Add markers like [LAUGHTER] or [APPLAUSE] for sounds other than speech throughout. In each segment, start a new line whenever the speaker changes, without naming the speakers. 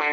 Good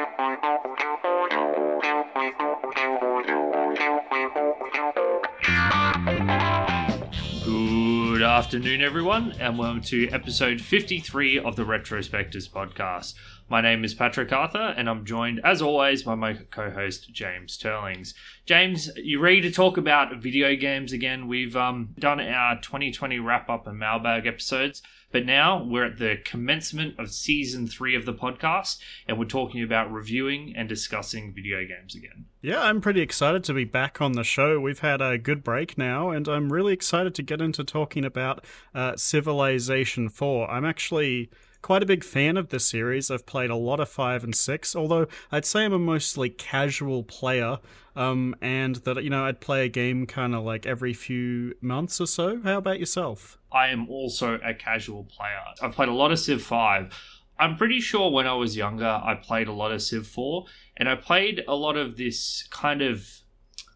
afternoon, everyone, and welcome to episode 53 of the Retrospectors podcast. My name is Patrick Arthur, and I'm joined, as always, by my co host, James Turlings. James, you ready to talk about video games again? We've um, done our 2020 wrap up and mailbag episodes, but now we're at the commencement of season three of the podcast, and we're talking about reviewing and discussing video games again.
Yeah, I'm pretty excited to be back on the show. We've had a good break now, and I'm really excited to get into talking about uh, Civilization 4. I'm actually quite a big fan of the series. I've played a lot of 5 and 6, although I'd say I'm a mostly casual player, um, and that, you know, I'd play a game kind of like every few months or so. How about yourself?
I am also a casual player. I've played a lot of Civ 5. I'm pretty sure when I was younger, I played a lot of Civ 4, and I played a lot of this kind of.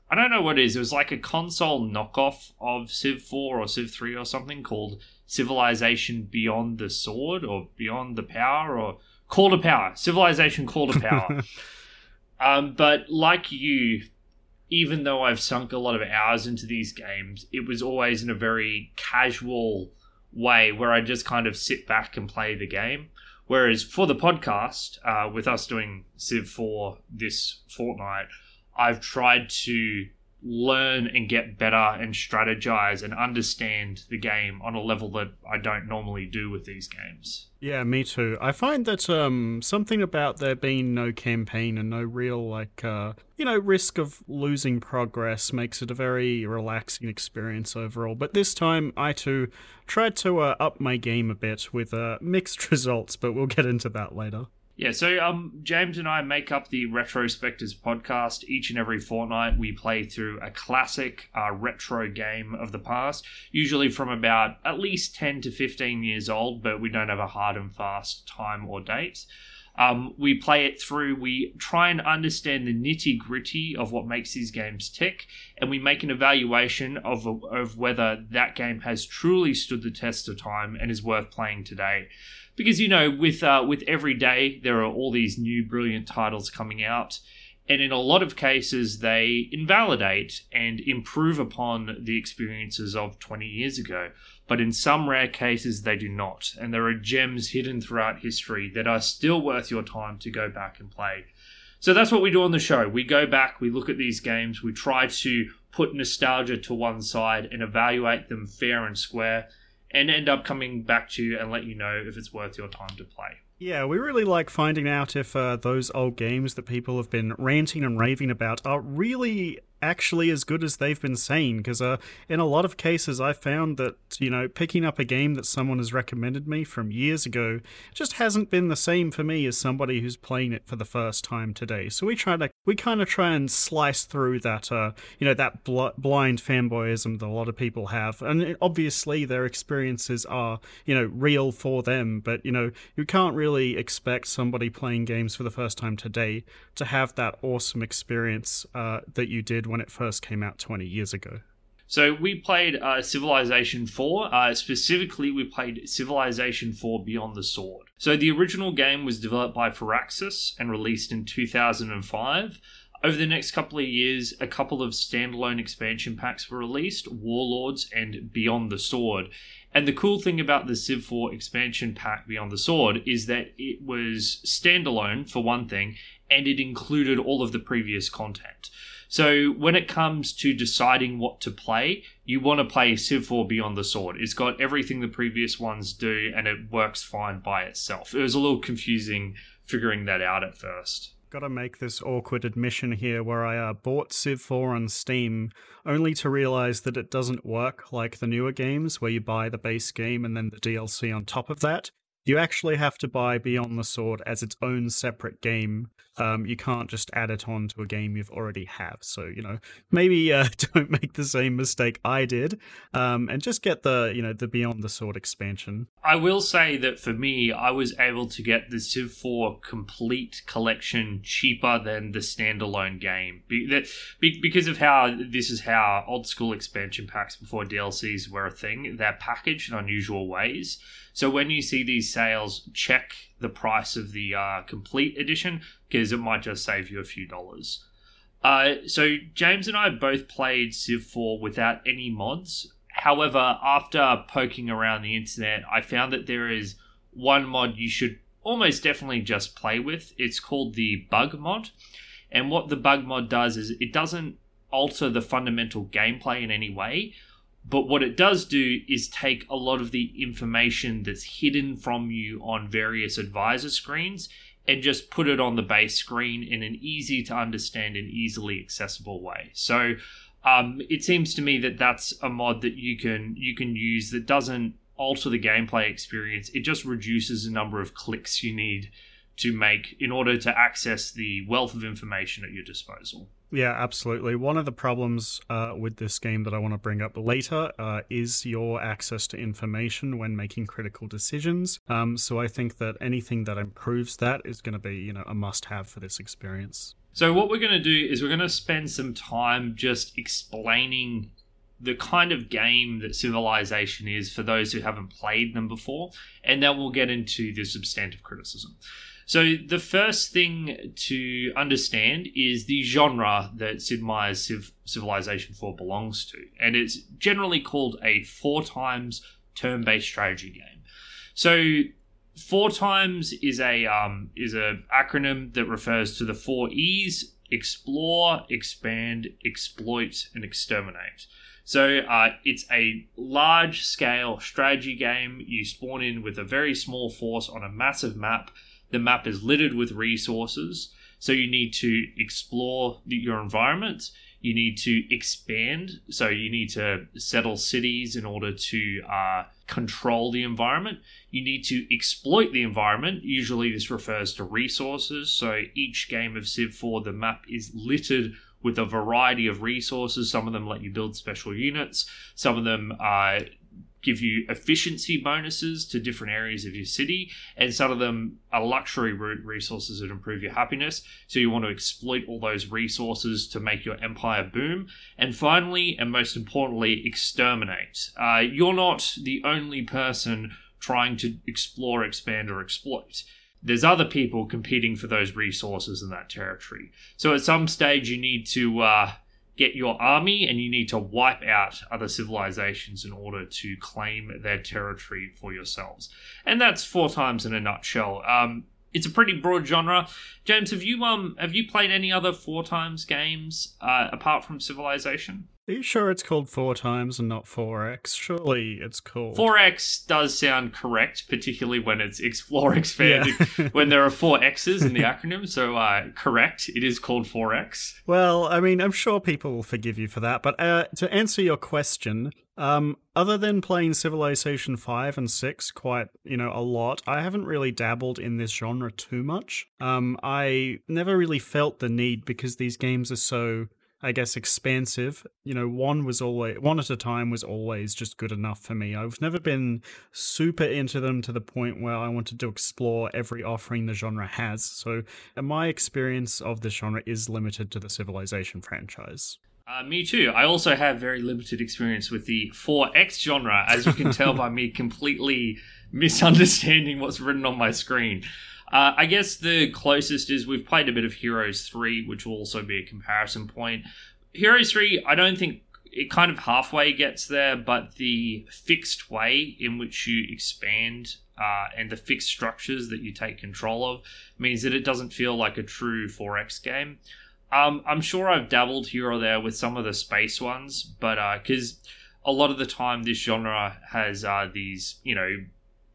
I don't know what it is. It was like a console knockoff of Civ 4 or Civ 3 or something called Civilization Beyond the Sword or Beyond the Power or Call to Power. Civilization Call to Power. [LAUGHS] um, but like you, even though I've sunk a lot of hours into these games, it was always in a very casual way where I just kind of sit back and play the game. Whereas for the podcast, uh, with us doing Civ 4 this fortnight, I've tried to learn and get better and strategize and understand the game on a level that I don't normally do with these games.
Yeah, me too. I find that um, something about there being no campaign and no real, like, uh, you know, risk of losing progress makes it a very relaxing experience overall. But this time, I too tried to uh, up my game a bit with uh, mixed [LAUGHS] results, but we'll get into that later.
Yeah, so um, James and I make up the Retrospectors podcast. Each and every fortnight, we play through a classic uh, retro game of the past, usually from about at least 10 to 15 years old, but we don't have a hard and fast time or date. Um, we play it through, we try and understand the nitty gritty of what makes these games tick, and we make an evaluation of, of whether that game has truly stood the test of time and is worth playing today because you know with uh, with every day there are all these new brilliant titles coming out and in a lot of cases they invalidate and improve upon the experiences of 20 years ago. But in some rare cases they do not. And there are gems hidden throughout history that are still worth your time to go back and play. So that's what we do on the show. We go back we look at these games we try to put nostalgia to one side and evaluate them fair and square and end up coming back to you and let you know if it's worth your time to play.
Yeah, we really like finding out if uh, those old games that people have been ranting and raving about are really actually as good as they've been saying because uh, in a lot of cases i found that you know picking up a game that someone has recommended me from years ago just hasn't been the same for me as somebody who's playing it for the first time today. So we try to we kind of try and slice through that uh, you know that bl- blind fanboyism that a lot of people have. And obviously their experiences are you know real for them but you know you can't really expect somebody playing games for the first time today to have that awesome experience uh, that you did when it first came out 20 years ago.
So we played uh, Civilization 4. Uh, specifically, we played Civilization 4 Beyond the Sword. So the original game was developed by Firaxis and released in 2005. Over the next couple of years, a couple of standalone expansion packs were released Warlords and Beyond the Sword. And the cool thing about the Civ 4 expansion pack Beyond the Sword is that it was standalone, for one thing, and it included all of the previous content. So when it comes to deciding what to play, you want to play Civ 4 Beyond the Sword. It's got everything the previous ones do and it works fine by itself. It was a little confusing figuring that out at first.
Gotta make this awkward admission here where I uh, bought Civ 4 on Steam only to realize that it doesn't work like the newer games where you buy the base game and then the DLC on top of that. You actually have to buy Beyond the Sword as its own separate game um, you can't just add it on to a game you've already have. So you know, maybe uh, [LAUGHS] don't make the same mistake I did, um, and just get the you know the Beyond the Sword expansion.
I will say that for me, I was able to get the Civ 4 complete collection cheaper than the standalone game be- that, be- because of how this is how old school expansion packs before DLCs were a thing. They're packaged in unusual ways. So when you see these sales, check the price of the uh, complete edition because it might just save you a few dollars. Uh, so James and I both played Civ 4 without any mods. However, after poking around the internet, I found that there is one mod you should almost definitely just play with. It's called the bug mod. And what the bug mod does is it doesn't alter the fundamental gameplay in any way, but what it does do is take a lot of the information that's hidden from you on various advisor screens and just put it on the base screen in an easy to understand and easily accessible way. So um, it seems to me that that's a mod that you can you can use that doesn't alter the gameplay experience. It just reduces the number of clicks you need to make in order to access the wealth of information at your disposal.
Yeah, absolutely. One of the problems uh, with this game that I want to bring up later uh, is your access to information when making critical decisions. Um, so I think that anything that improves that is going to be, you know, a must-have for this experience.
So what we're going to do is we're going to spend some time just explaining the kind of game that Civilization is for those who haven't played them before, and then we'll get into the substantive criticism. So the first thing to understand is the genre that Sid Meier's Civ- Civilization 4 belongs to, and it's generally called a four times turn-based strategy game. So four times is a um, is a acronym that refers to the four E's: explore, expand, exploit, and exterminate. So uh, it's a large scale strategy game. You spawn in with a very small force on a massive map the map is littered with resources. So you need to explore your environment. You need to expand. So you need to settle cities in order to uh, control the environment. You need to exploit the environment. Usually this refers to resources. So each game of Civ 4, the map is littered with a variety of resources. Some of them let you build special units. Some of them uh, give you efficiency bonuses to different areas of your city, and some of them are luxury resources that improve your happiness. So you want to exploit all those resources to make your empire boom. And finally, and most importantly, exterminate. Uh, you're not the only person trying to explore, expand, or exploit there's other people competing for those resources in that territory. So at some stage, you need to uh, get your army and you need to wipe out other civilizations in order to claim their territory for yourselves. And that's four times in a nutshell. Um, it's a pretty broad genre. James, have you um have you played any other four times games uh, apart from Civilization?
Are you sure it's called four times and not 4X? Surely it's called.
4X does sound correct, particularly when it's explore expanding, yeah. [LAUGHS] when there are four X's in the acronym. So, uh, correct, it is called 4X.
Well, I mean, I'm sure people will forgive you for that. But uh, to answer your question, um, other than playing Civilization 5 and 6 quite, you know, a lot, I haven't really dabbled in this genre too much. Um, I never really felt the need because these games are so I guess, expansive. You know, one was always one at a time was always just good enough for me. I've never been super into them to the point where I wanted to explore every offering the genre has. So, my experience of this genre is limited to the Civilization franchise.
Uh, me too. I also have very limited experience with the 4X genre, as you can tell by me completely misunderstanding what's written on my screen. Uh, I guess the closest is we've played a bit of Heroes 3, which will also be a comparison point. Heroes 3, I don't think it kind of halfway gets there, but the fixed way in which you expand uh, and the fixed structures that you take control of means that it doesn't feel like a true 4X game. Um, I'm sure I've dabbled here or there with some of the space ones, but because uh, a lot of the time this genre has uh, these, you know,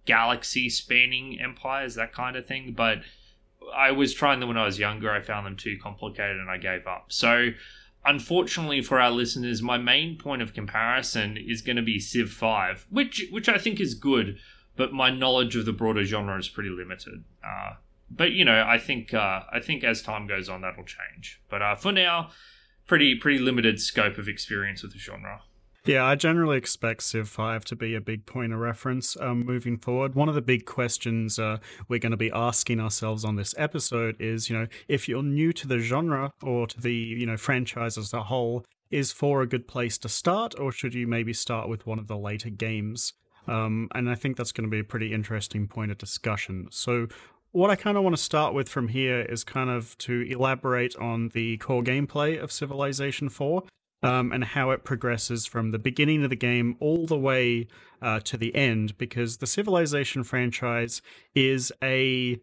galaxy spanning empires, that kind of thing. But I was trying them when I was younger. I found them too complicated and I gave up. So, unfortunately for our listeners, my main point of comparison is going to be Civ 5, which which I think is good, but my knowledge of the broader genre is pretty limited. Uh, but you know, I think uh, I think as time goes on, that'll change. But uh, for now, pretty pretty limited scope of experience with the genre.
Yeah, I generally expect Civ 5 to be a big point of reference um, moving forward. One of the big questions uh, we're going to be asking ourselves on this episode is, you know, if you're new to the genre or to the, you know, franchise as a whole, is 4 a good place to start, or should you maybe start with one of the later games? Um, and I think that's going to be a pretty interesting point of discussion. So, what I kind of want to start with from here is kind of to elaborate on the core gameplay of Civilization 4 um, and how it progresses from the beginning of the game all the way uh, to the end, because the Civilization franchise is a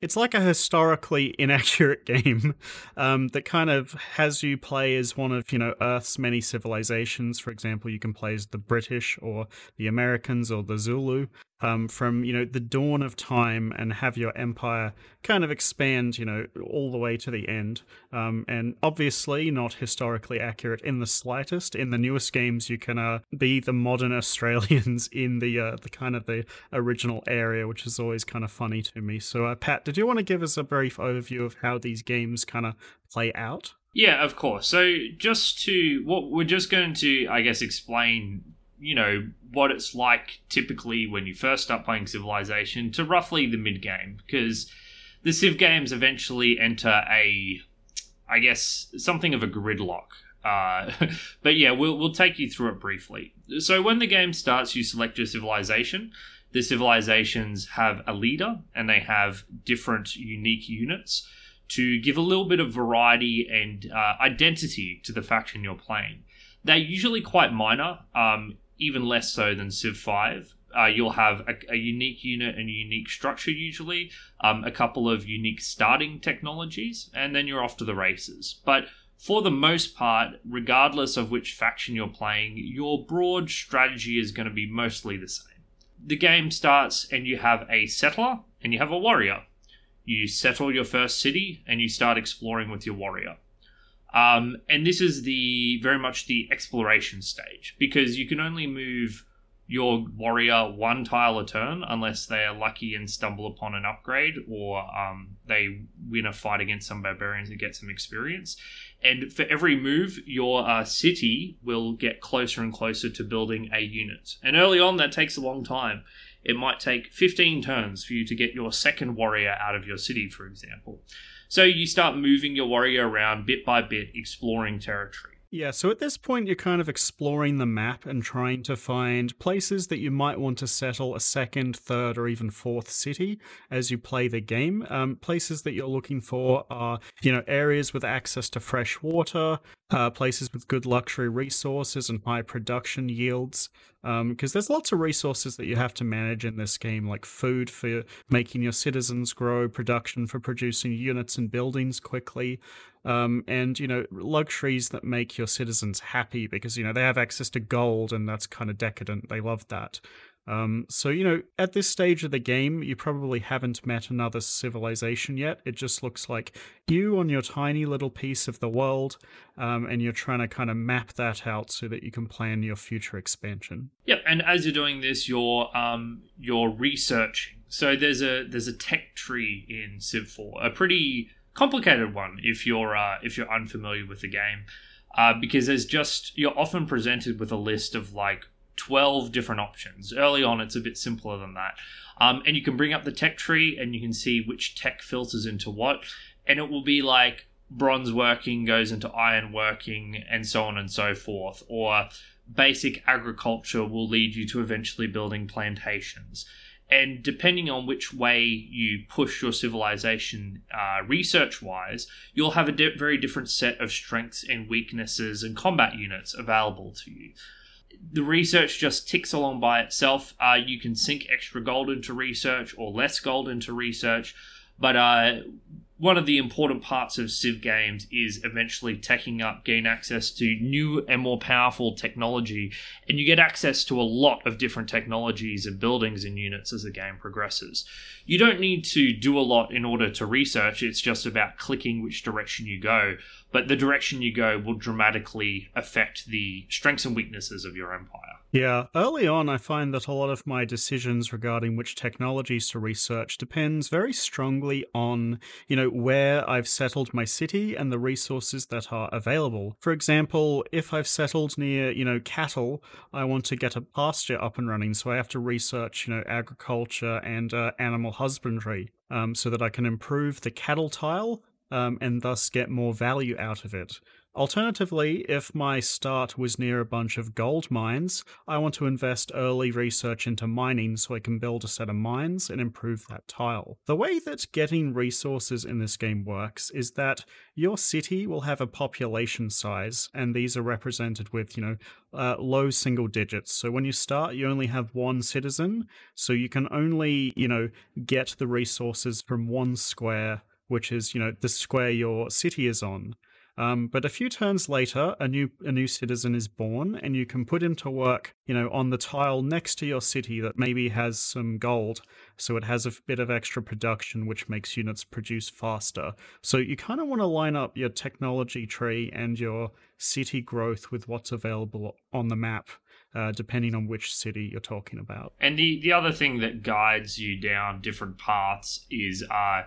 it's like a historically [LAUGHS] inaccurate game um, that kind of has you play as one of you know Earth's many civilizations. For example, you can play as the British or the Americans or the Zulu, um, from you know the dawn of time and have your empire kind of expand you know all the way to the end. Um, and obviously not historically accurate in the slightest. In the newest games you can uh, be the modern [LAUGHS] australians in the uh, the kind of the original area which is always kind of funny to me. So uh, pat did you want to give us a brief overview of how these games kind of play out?
Yeah of course. So just to what we're just going to i guess explain you know what it's like typically when you first start playing Civilization to roughly the mid game because the Civ games eventually enter a, I guess, something of a gridlock. Uh, [LAUGHS] but yeah, we'll we'll take you through it briefly. So when the game starts, you select your civilization. The civilizations have a leader and they have different unique units to give a little bit of variety and uh, identity to the faction you're playing. They're usually quite minor. Um, even less so than Civ 5. Uh, you'll have a, a, unique unit and unique structure, usually, um, a couple of unique starting technologies, and then you're off to the races. But for the most part, regardless of which faction you're playing, your broad strategy is going to be mostly the same. The game starts, and you have a settler and you have a warrior. You settle your first city, and you start exploring with your warrior. Um, and this is the very much the exploration stage because you can only move your warrior one tile a turn unless they are lucky and stumble upon an upgrade or um, they win a fight against some barbarians and get some experience. And for every move, your uh, city will get closer and closer to building a unit. And early on, that takes a long time. It might take 15 turns for you to get your second warrior out of your city, for example. So you start moving your warrior around bit by bit, exploring territory.
Yeah, so at this point, you're kind of exploring the map and trying to find places that you might want to settle a second, third, or even fourth city as you play the game. Um, places that you're looking for are, you know, areas with access to fresh water, uh, places with good luxury resources and high production yields. Because um, there's lots of resources that you have to manage in this game, like food for making your citizens grow, production for producing units and buildings quickly, um, and you know luxuries that make your citizens happy because you know they have access to gold and that's kind of decadent. They love that. Um, so, you know, at this stage of the game, you probably haven't met another civilization yet. It just looks like you on your tiny little piece of the world, um, and you're trying to kind of map that out so that you can plan your future expansion.
Yep, and as you're doing this, you're um, you're researching. So there's a there's a tech tree in Civ 4, a pretty complicated one if you're uh, if you're unfamiliar with the game, uh, because there's just you're often presented with a list of like 12 different options. Early on, it's a bit simpler than that. Um, and you can bring up the tech tree and you can see which tech filters into what. And it will be like bronze working goes into iron working and so on and so forth. Or basic agriculture will lead you to eventually building plantations. And depending on which way you push your civilization uh, research wise, you'll have a di- very different set of strengths and weaknesses and combat units available to you the research just ticks along by itself. Uh, you can sink extra gold into research or less gold into research, but uh, one of the important parts of Civ games is eventually taking up, gain access to new and more powerful technology, and you get access to a lot of different technologies and buildings and units as the game progresses. You don't need to do a lot in order to research, it's just about clicking which direction you go, but the direction you go will dramatically affect the strengths and weaknesses of your empire.
Yeah, early on, I find that a lot of my decisions regarding which technologies to research depends very strongly on, you know, where I've settled my city and the resources that are available. For example, if I've settled near, you know, cattle, I want to get a pasture up and running, so I have to research, you know, agriculture and uh, animal husbandry um, so that I can improve the cattle tile um, and thus get more value out of it. Alternatively, if my start was near a bunch of gold mines, I want to invest early research into mining so I can build a set of mines and improve that tile. The way that getting resources in this game works is that your city will have a population size, and these are represented with, you know, uh, low single digits. So when you start, you only have one citizen, so you can only, you know, get the resources from one square, which is, you know, the square your city is on. Um, but a few turns later, a new a new citizen is born, and you can put him to work, you know, on the tile next to your city that maybe has some gold, so it has a bit of extra production, which makes units produce faster. So you kind of want to line up your technology tree and your city growth with what's available on the map. Uh, depending on which city you're talking about.
And the, the other thing that guides you down different paths is uh,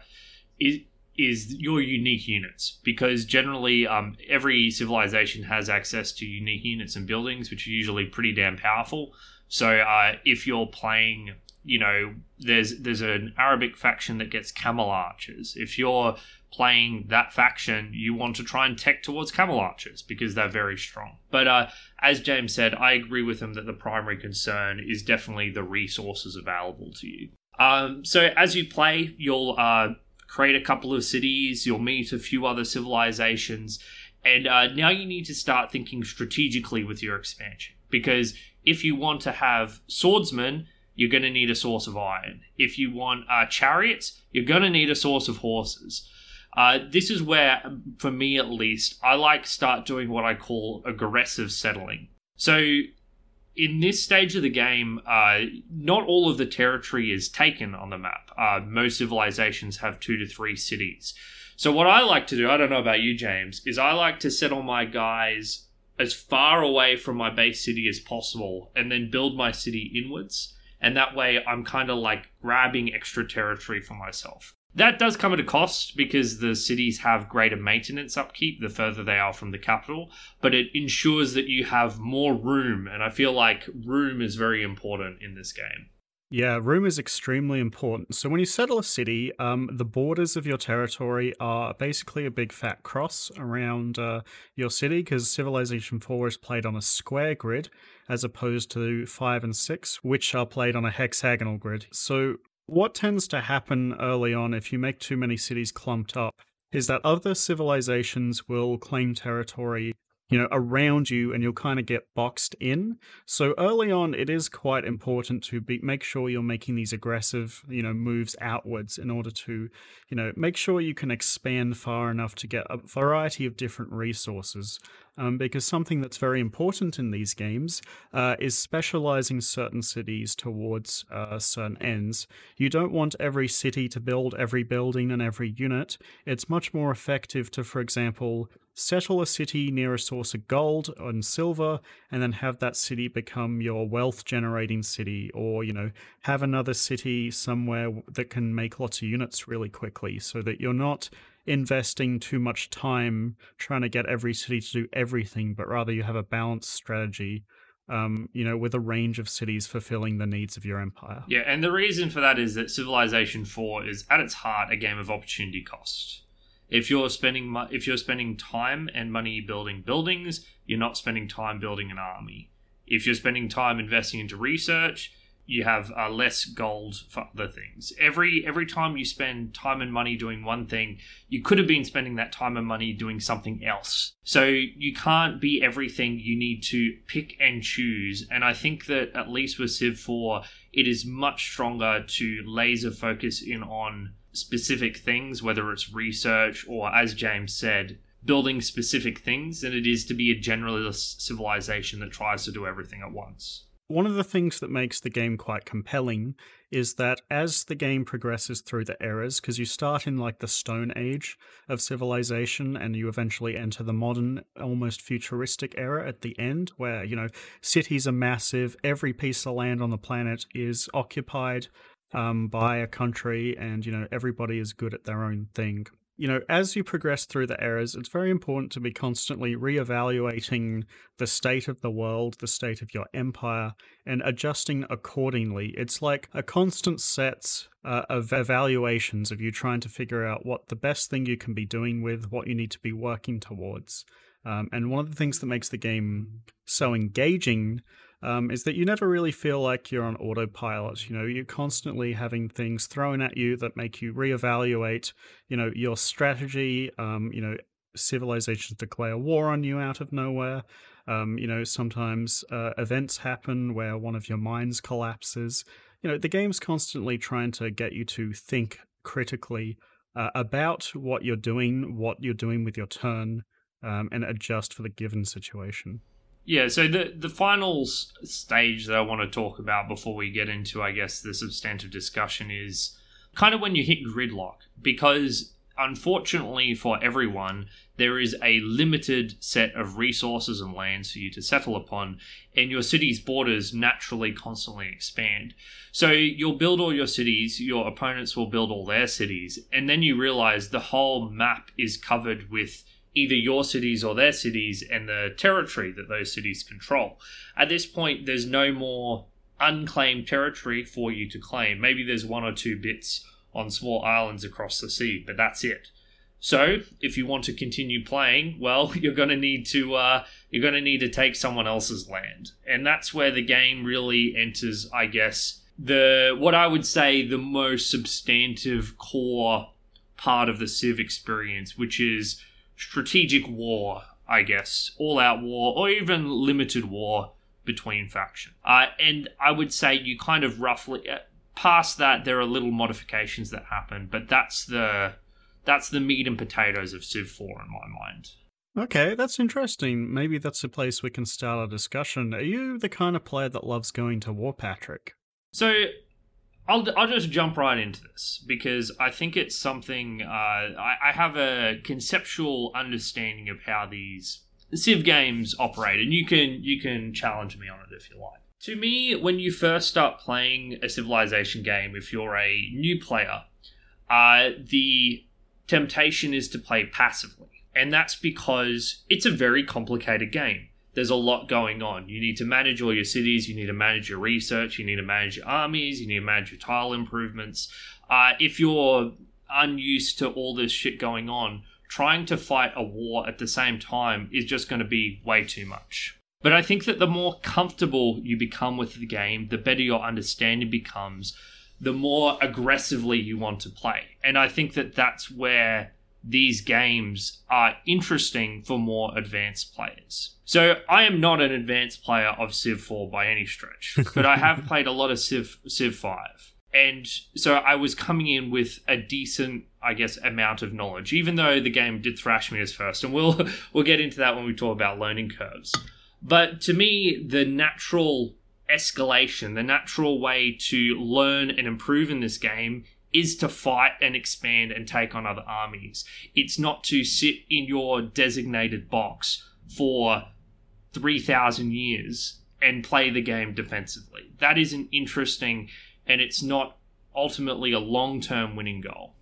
is is your unique units because generally um, every civilization has access to unique units and buildings which are usually pretty damn powerful. So uh, if you're playing you know there's there's an arabic faction that gets camel archers. If you're playing that faction you want to try and tech towards camel archers because they're very strong. But uh, as james said i agree with him that the primary concern is definitely the resources available to you. Um, so as you play you'll uh, create a couple of cities, you'll meet a few other civilizations, and uh, now you need to start thinking strategically with your expansion. Because if you want to have swordsmen, you're going to need a source of iron. If you want uh, chariots, you're going to need a source of horses. Uh, this is where, for me at least, I like start doing what I call aggressive settling. So in this stage of the game, uh, not all of the territory is taken on the map. Uh, most civilizations have two to three cities. So, what I like to do, I don't know about you, James, is I like to settle my guys as far away from my base city as possible and then build my city inwards. And that way, I'm kind of like grabbing extra territory for myself. That does come at a cost because the cities have greater maintenance upkeep the further they are from the capital, but it ensures that you have more room, and I feel like room is very important in this game.
Yeah, room is extremely important. So when you settle a city, um, the borders of your territory are basically a big fat cross around uh, your city because Civilization 4 is played on a square grid as opposed to 5 and 6, which are played on a hexagonal grid. So what tends to happen early on if you make too many cities clumped up is that other civilizations will claim territory you know around you and you'll kind of get boxed in so early on it is quite important to be make sure you're making these aggressive you know moves outwards in order to you know make sure you can expand far enough to get a variety of different resources um, because something that's very important in these games uh, is specializing certain cities towards uh, certain ends. You don't want every city to build every building and every unit. It's much more effective to, for example, settle a city near a source of gold and silver and then have that city become your wealth generating city or you know have another city somewhere that can make lots of units really quickly so that you're not investing too much time trying to get every city to do everything but rather you have a balanced strategy um, you know, with a range of cities fulfilling the needs of your empire.
Yeah, and the reason for that is that Civilization 4 is at its heart a game of opportunity cost. If you're spending if you're spending time and money building buildings, you're not spending time building an army. If you're spending time investing into research, you have uh, less gold for other things. Every every time you spend time and money doing one thing, you could have been spending that time and money doing something else. So you can't be everything. You need to pick and choose. And I think that at least with Civ 4, it is much stronger to laser focus in on specific things, whether it's research or, as James said, building specific things, than it is to be a generalist civilization that tries to do everything at once.
One of the things that makes the game quite compelling is that as the game progresses through the eras, because you start in like the Stone Age of civilization and you eventually enter the modern, almost futuristic era at the end, where, you know, cities are massive, every piece of land on the planet is occupied um, by a country, and you know everybody is good at their own thing. you know, as you progress through the eras, it's very important to be constantly reevaluating the state of the world, the state of your empire, and adjusting accordingly. It's like a constant set uh, of evaluations of you trying to figure out what the best thing you can be doing with, what you need to be working towards. Um, and one of the things that makes the game so engaging um, is that you never really feel like you're on autopilot. You know, you're constantly having things thrown at you that make you reevaluate, you know, your strategy. Um, you know, civilizations declare war on you out of nowhere. Um, you know, sometimes uh, events happen where one of your mines collapses. You know, the game's constantly trying to get you to think critically uh, about what you're doing, what you're doing with your turn, um, and adjust for the given situation.
Yeah, so the the final stage that I want to talk about before we get into, I guess, the substantive discussion is kind of when you hit gridlock, because unfortunately for everyone, there is a limited set of resources and lands for you to settle upon, and your city's borders naturally constantly expand. So you'll build all your cities, your opponents will build all their cities, and then you realize the whole map is covered with either your cities or their cities and the territory that those cities control. At this point, there's no more unclaimed territory for you to claim. Maybe there's one or two bits on small islands across the sea, but that's it. So, if you want to continue playing, well, [LAUGHS] you're going to need to uh, you're going to need to take someone else's land, and that's where the game really enters, I guess, the what I would say the most substantive core part of the Civ experience, which is strategic war, I guess, all out war, or even limited war between factions. Uh, and I would say you kind of roughly uh, past that there are little modifications that happen, but that's the that's the meat and potatoes of Civ 4 in my mind.
Okay, that's interesting. Maybe that's a place we can start a discussion. Are you the kind of player that loves going to war, Patrick?
So I'll, I'll just jump right into this because I think it's something uh, I, I have a conceptual understanding of how these Civ games operate, and you can you can challenge me on it if you like. To me, when you first start playing a Civilization game, if you're a new player, uh, the temptation is to play passively, and that's because it's a very complicated game there's a lot going on. You need to manage all your cities, you need to manage your research, you need to manage your armies, you need to manage your tile improvements. Uh, if you're unused to all this shit going on, trying to fight a war at the same time is just going to be way too much. But I think that the more comfortable you become with the game, the better your understanding becomes, the more aggressively you want to play. And I think that that's where these games are interesting for more advanced players. So I am not an advanced player of Civ 4 by any stretch, [LAUGHS] but I have played a lot of Civ Civ 5. And so I was coming in with a decent, I guess, amount of knowledge, even though the game did thrash me as first, and we'll [LAUGHS] we'll get into that when we talk about learning curves. But to me, the natural escalation, the natural way to learn and improve in this game is to fight and expand and take on other armies. It's not to sit in your designated box for 3,000 years and play the game defensively. That isn't interesting and it's not ultimately a long term winning goal.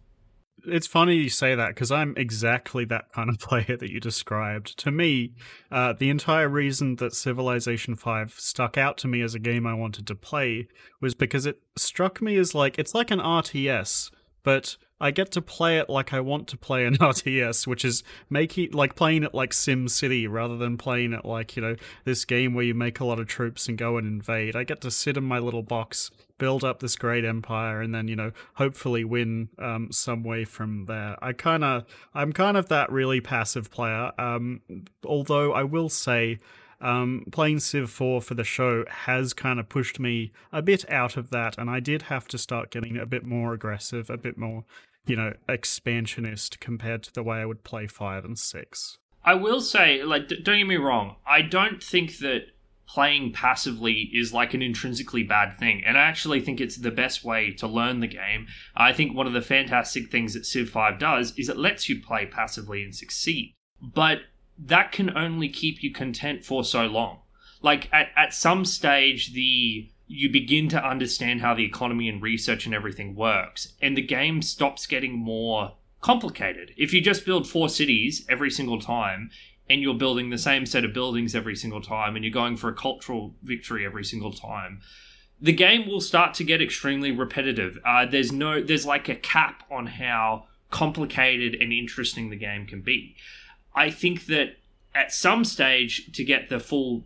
It's funny you say that because I'm exactly that [LAUGHS] kind of player that you described. To me, uh, the entire reason that Civilization 5 stuck out to me as a game I wanted to play was because it struck me as like, it's like an RTS, but I get to play it like I want to play an [LAUGHS] RTS, which is making like playing it like Sim City rather than playing it like, you know, this game where you make a lot of troops and go and invade. I get to sit in my little box, build up this great empire, and then, you know, hopefully win um, some way from there. I kind of, I'm kind of that really passive player. Um, although I will say, um, playing Civ 4 for the show has kind of pushed me a bit out of that, and I did have to start getting a bit more aggressive, a bit more you know, expansionist compared to the way I would play five and six.
I will say, like, don't get me wrong, I don't think that playing passively is like an intrinsically bad thing. And I actually think it's the best way to learn the game. I think one of the fantastic things that Civ 5 does is it lets you play passively and succeed. But that can only keep you content for so long. Like at, at some stage the you begin to understand how the economy and research and everything works, and the game stops getting more complicated. If you just build four cities every single time and you're building the same set of buildings every single time and you're going for a cultural victory every single time, the game will start to get extremely repetitive. Uh, there's no, there's like a cap on how complicated and interesting the game can be. I think that at some stage, to get the full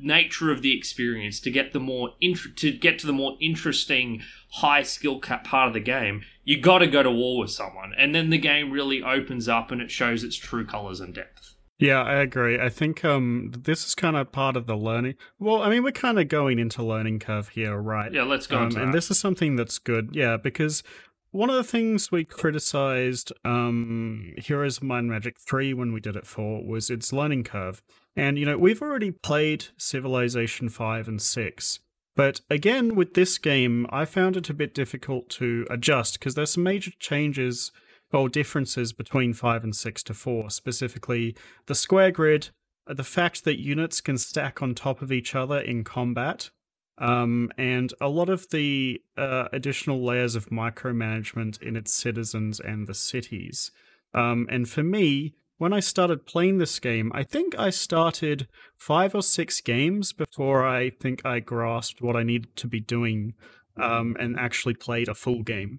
nature of the experience, to get the more int- to get to the more interesting high skill cap part of the game, you got to go to war with someone, and then the game really opens up and it shows its true colors and depth.
Yeah, I agree. I think um, this is kind of part of the learning. Well, I mean, we're kind of going into learning curve here, right?
Yeah, let's go.
Um, and this is something that's good, yeah, because one of the things we criticized um, Heroes of Might and Magic 3 when we did it for was its learning curve. And, you know, we've already played Civilization 5 and 6. But again, with this game, I found it a bit difficult to adjust because there's some major changes or differences between 5 and 6 to 4, specifically the square grid, the fact that units can stack on top of each other in combat, um, and a lot of the uh, additional layers of micromanagement in its citizens and the cities. Um, and for me, when I started playing this game, I think I started five or six games before I think I grasped what I needed to be doing um, and actually played a full game.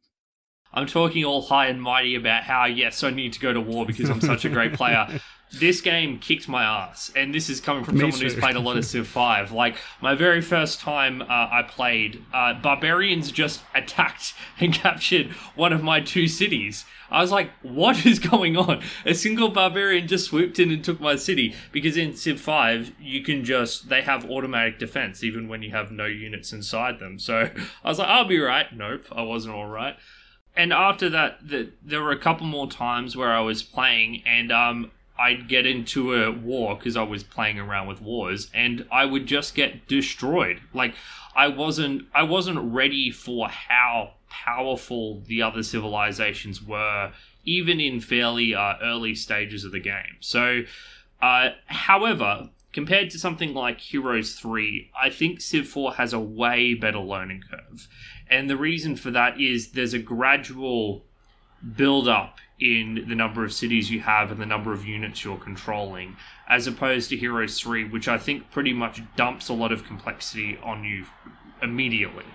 I'm talking all high and mighty about how, yes, I need to go to war because I'm such a great player. [LAUGHS] this game kicked my ass, and this is coming from
Me
someone who's played a lot of Civ [LAUGHS] 5. Like, my very first time uh, I played, uh, barbarians just attacked [LAUGHS] and captured one of my two cities. I was like, what is going on? A single barbarian just swooped in and took my city. Because in Civ 5, you can just, they have automatic defense even when you have no units inside them. So I was like, I'll be right. Nope, I wasn't alright and after that, the, there were a couple more times where I was playing, and um, I'd get into a war because I was playing around with wars, and I would just get destroyed. Like I wasn't, I wasn't ready for how powerful the other civilizations were, even in fairly uh, early stages of the game. So, uh, however, compared to something like Heroes 3, I think Civ 4 has a way better learning curve. And the reason for that is there's a gradual build up in the number of cities you have and the number of units you're controlling, as opposed to Heroes 3, which I think pretty much dumps a lot of complexity on you immediately.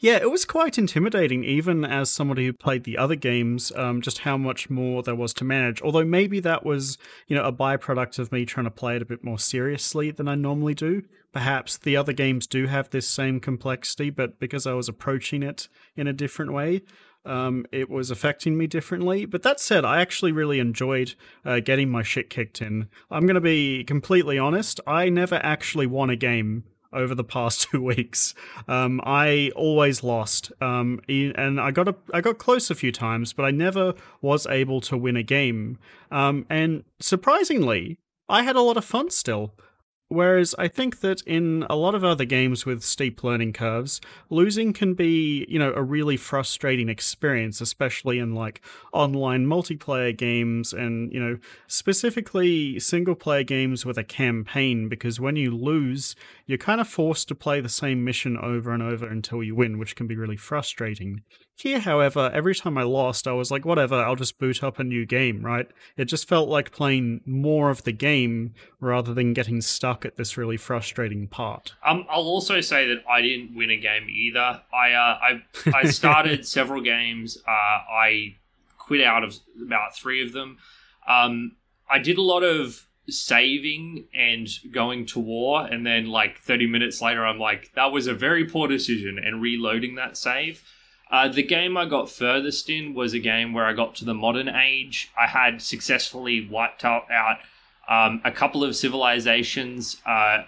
Yeah, it was quite intimidating, even as somebody who played the other games, um, just how much more there was to manage. Although maybe that was, you know, a byproduct of me trying to play it a bit more seriously than I normally do. Perhaps the other games do have this same complexity, but because I was approaching it in a different way, um, it was affecting me differently. But that said, I actually really enjoyed uh, getting my shit kicked in. I'm going to be completely honest, I never actually won a game over the past [LAUGHS] two weeks. Um, I always lost, um, and I got a, I got close a few times, but I never was able to win a game. Um, and surprisingly, I had a lot of fun still. Whereas I think that in a lot of other games with steep learning curves, losing can be, you know, a really frustrating experience, especially in like online multiplayer games and, you know, specifically single player games with a campaign, because when you lose, you're kind of forced to play the same mission over and over until you win, which can be really frustrating. Here, however, every time I lost, I was like, whatever, I'll just boot up a new game, right? It just felt like playing more of the game rather than getting stuck at this really frustrating part.
Um, I'll also say that I didn't win a game either. I uh, I I [LAUGHS] started several games. Uh, I quit out of about three of them. Um, I did a lot of saving and going to war, and then like thirty minutes later, I'm like, that was a very poor decision, and reloading that save. Uh, the game I got furthest in was a game where I got to the modern age. I had successfully wiped out, out um, a couple of civilizations. Uh,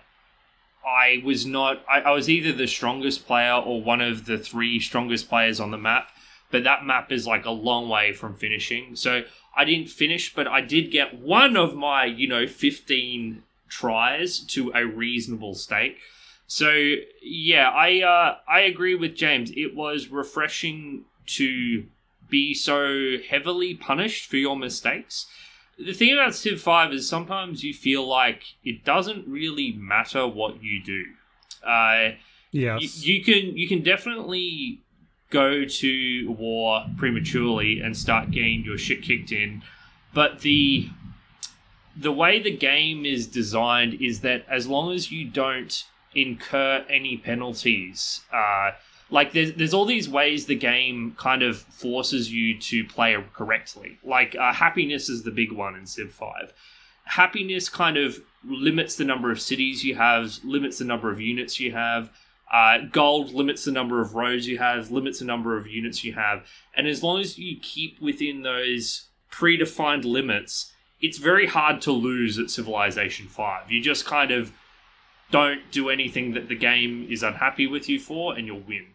I was not. I, I was either the strongest player or one of the three strongest players on the map, but that map is like a long way from finishing. So I didn't finish, but I did get one of my, you know, 15 tries to a reasonable state. So yeah, I uh, I agree with James. It was refreshing to be so heavily punished for your mistakes. The thing about Civ 5 is sometimes you feel like it doesn't really matter what you do. Uh,
Yes.
you, you can you can definitely go to war prematurely and start getting your shit kicked in. But the the way the game is designed is that as long as you don't incur any penalties, uh, like there's there's all these ways the game kind of forces you to play correctly. Like uh, happiness is the big one in Civ Five. Happiness kind of limits the number of cities you have, limits the number of units you have. Uh, gold limits the number of roads you have, limits the number of units you have, and as long as you keep within those predefined limits, it's very hard to lose at Civilization 5. You just kind of don't do anything that the game is unhappy with you for, and you'll win.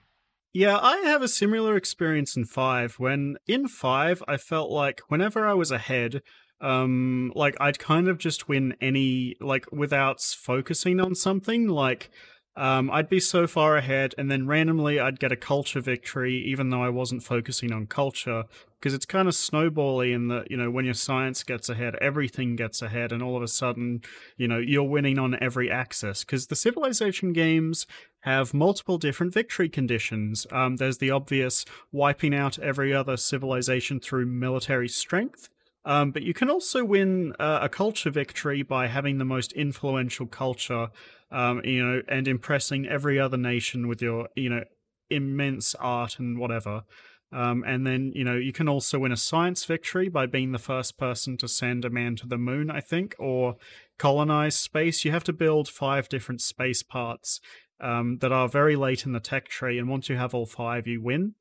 Yeah, I have a similar experience in 5 when in 5 I felt like whenever I was ahead, um like I'd kind of just win any like without focusing on something like um, I'd be so far ahead, and then randomly I'd get a culture victory, even though I wasn't focusing on culture, because it's kind of snowbally in that you know when your science gets ahead, everything gets ahead, and all of a sudden, you know, you're winning on every axis. Because the civilization games have multiple different victory conditions. Um, there's the obvious wiping out every other civilization through military strength. Um, but you can also win uh, a culture victory by having the most influential culture um, you know, and impressing every other nation with your, you know, immense art and whatever. Um, and then, you know, you can also win a science victory by being the first person to send a man to the moon, I think, or colonize space. You have to build five different space parts um, that are very late in the tech tree. And once you have all five, you win.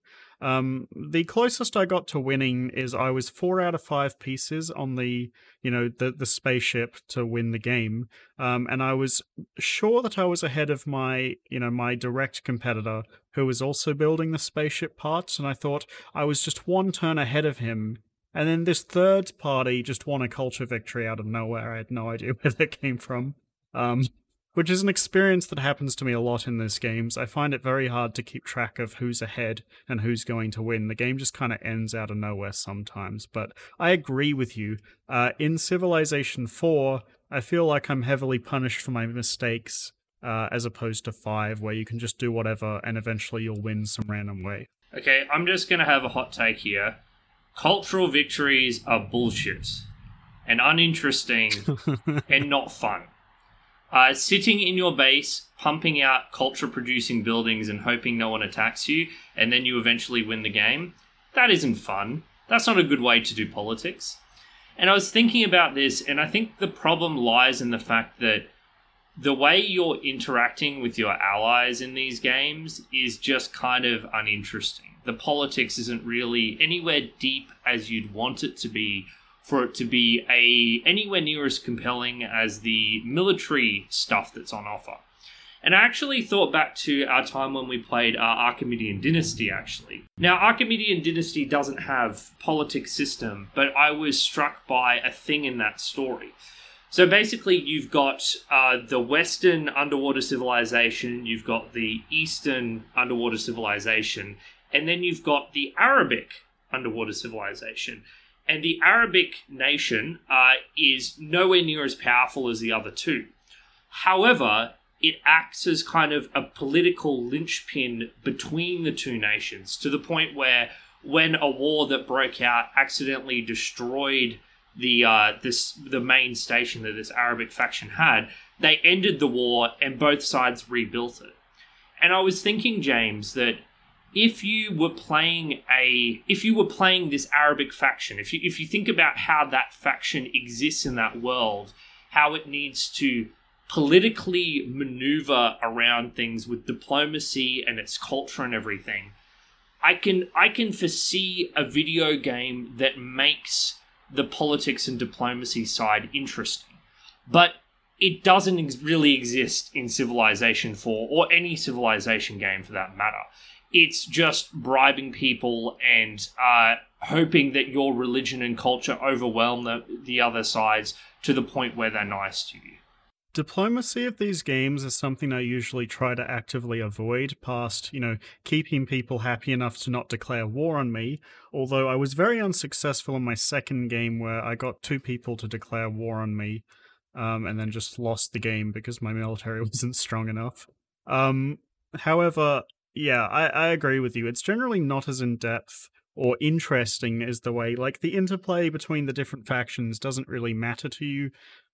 Um, the closest I got to winning is I was four out of five pieces on the, you know, the the spaceship to win the game, um, and I was sure that I was ahead of my, you know, my direct competitor who was also building the spaceship parts, and I thought I was just one turn ahead of him. And then this third party just won a culture victory out of nowhere. I had no idea [LAUGHS] where that came from. Um, which is an experience that happens to me a lot in these games. I find it very hard to keep track of who's ahead and who's going to win. The game just kind of ends out of nowhere sometimes. But I agree with you. Uh, in Civilization 4, I feel like I'm heavily punished for my mistakes. Uh, as opposed to five, where you can just do whatever and eventually you'll win some random way.
Okay, I'm just gonna have a hot take here. Cultural victories are bullshit and uninteresting [LAUGHS] and not fun. Uh, sitting in your base, pumping out culture producing buildings and hoping no one attacks you, and then you eventually win the game, that isn't fun. That's not a good way to do politics. And I was thinking about this, and I think the problem lies in the fact that the way you're interacting with your allies in these games is just kind of uninteresting. The politics isn't really anywhere deep as you'd want it to be for it to be a anywhere near as compelling as the military stuff that's on offer. And I actually thought back to our time when we played uh, Archimedean Dynasty, actually. Now, Archimedean Dynasty doesn't have politics system, but I was struck by a thing in that story. So basically, you've got uh, the Western underwater civilization, you've got the Eastern underwater civilization, and then you've got the Arabic underwater civilization. And the Arabic nation uh, is nowhere near as powerful as the other two. However, it acts as kind of a political linchpin between the two nations to the point where when a war that broke out accidentally destroyed the uh, this the main station that this Arabic faction had, they ended the war and both sides rebuilt it. And I was thinking, James, that if you were playing a if you were playing this Arabic faction, if you if you think about how that faction exists in that world, how it needs to politically maneuver around things with diplomacy and its culture and everything, I can I can foresee a video game that makes the politics and diplomacy side interesting. But it doesn't really exist in Civilization 4 or any Civilization game for that matter it's just bribing people and uh, hoping that your religion and culture overwhelm the, the other sides to the point where they're nice to you.
Diplomacy of these games is something I usually try to actively avoid, past, you know, keeping people happy enough to not declare war on me. Although I was very unsuccessful in my second game where I got two people to declare war on me, um, and then just lost the game because my military [LAUGHS] wasn't strong enough. Um, however, Yeah, I, I agree with you. It's generally not as in depth or interesting as the way, like, the interplay between the different factions doesn't really matter to you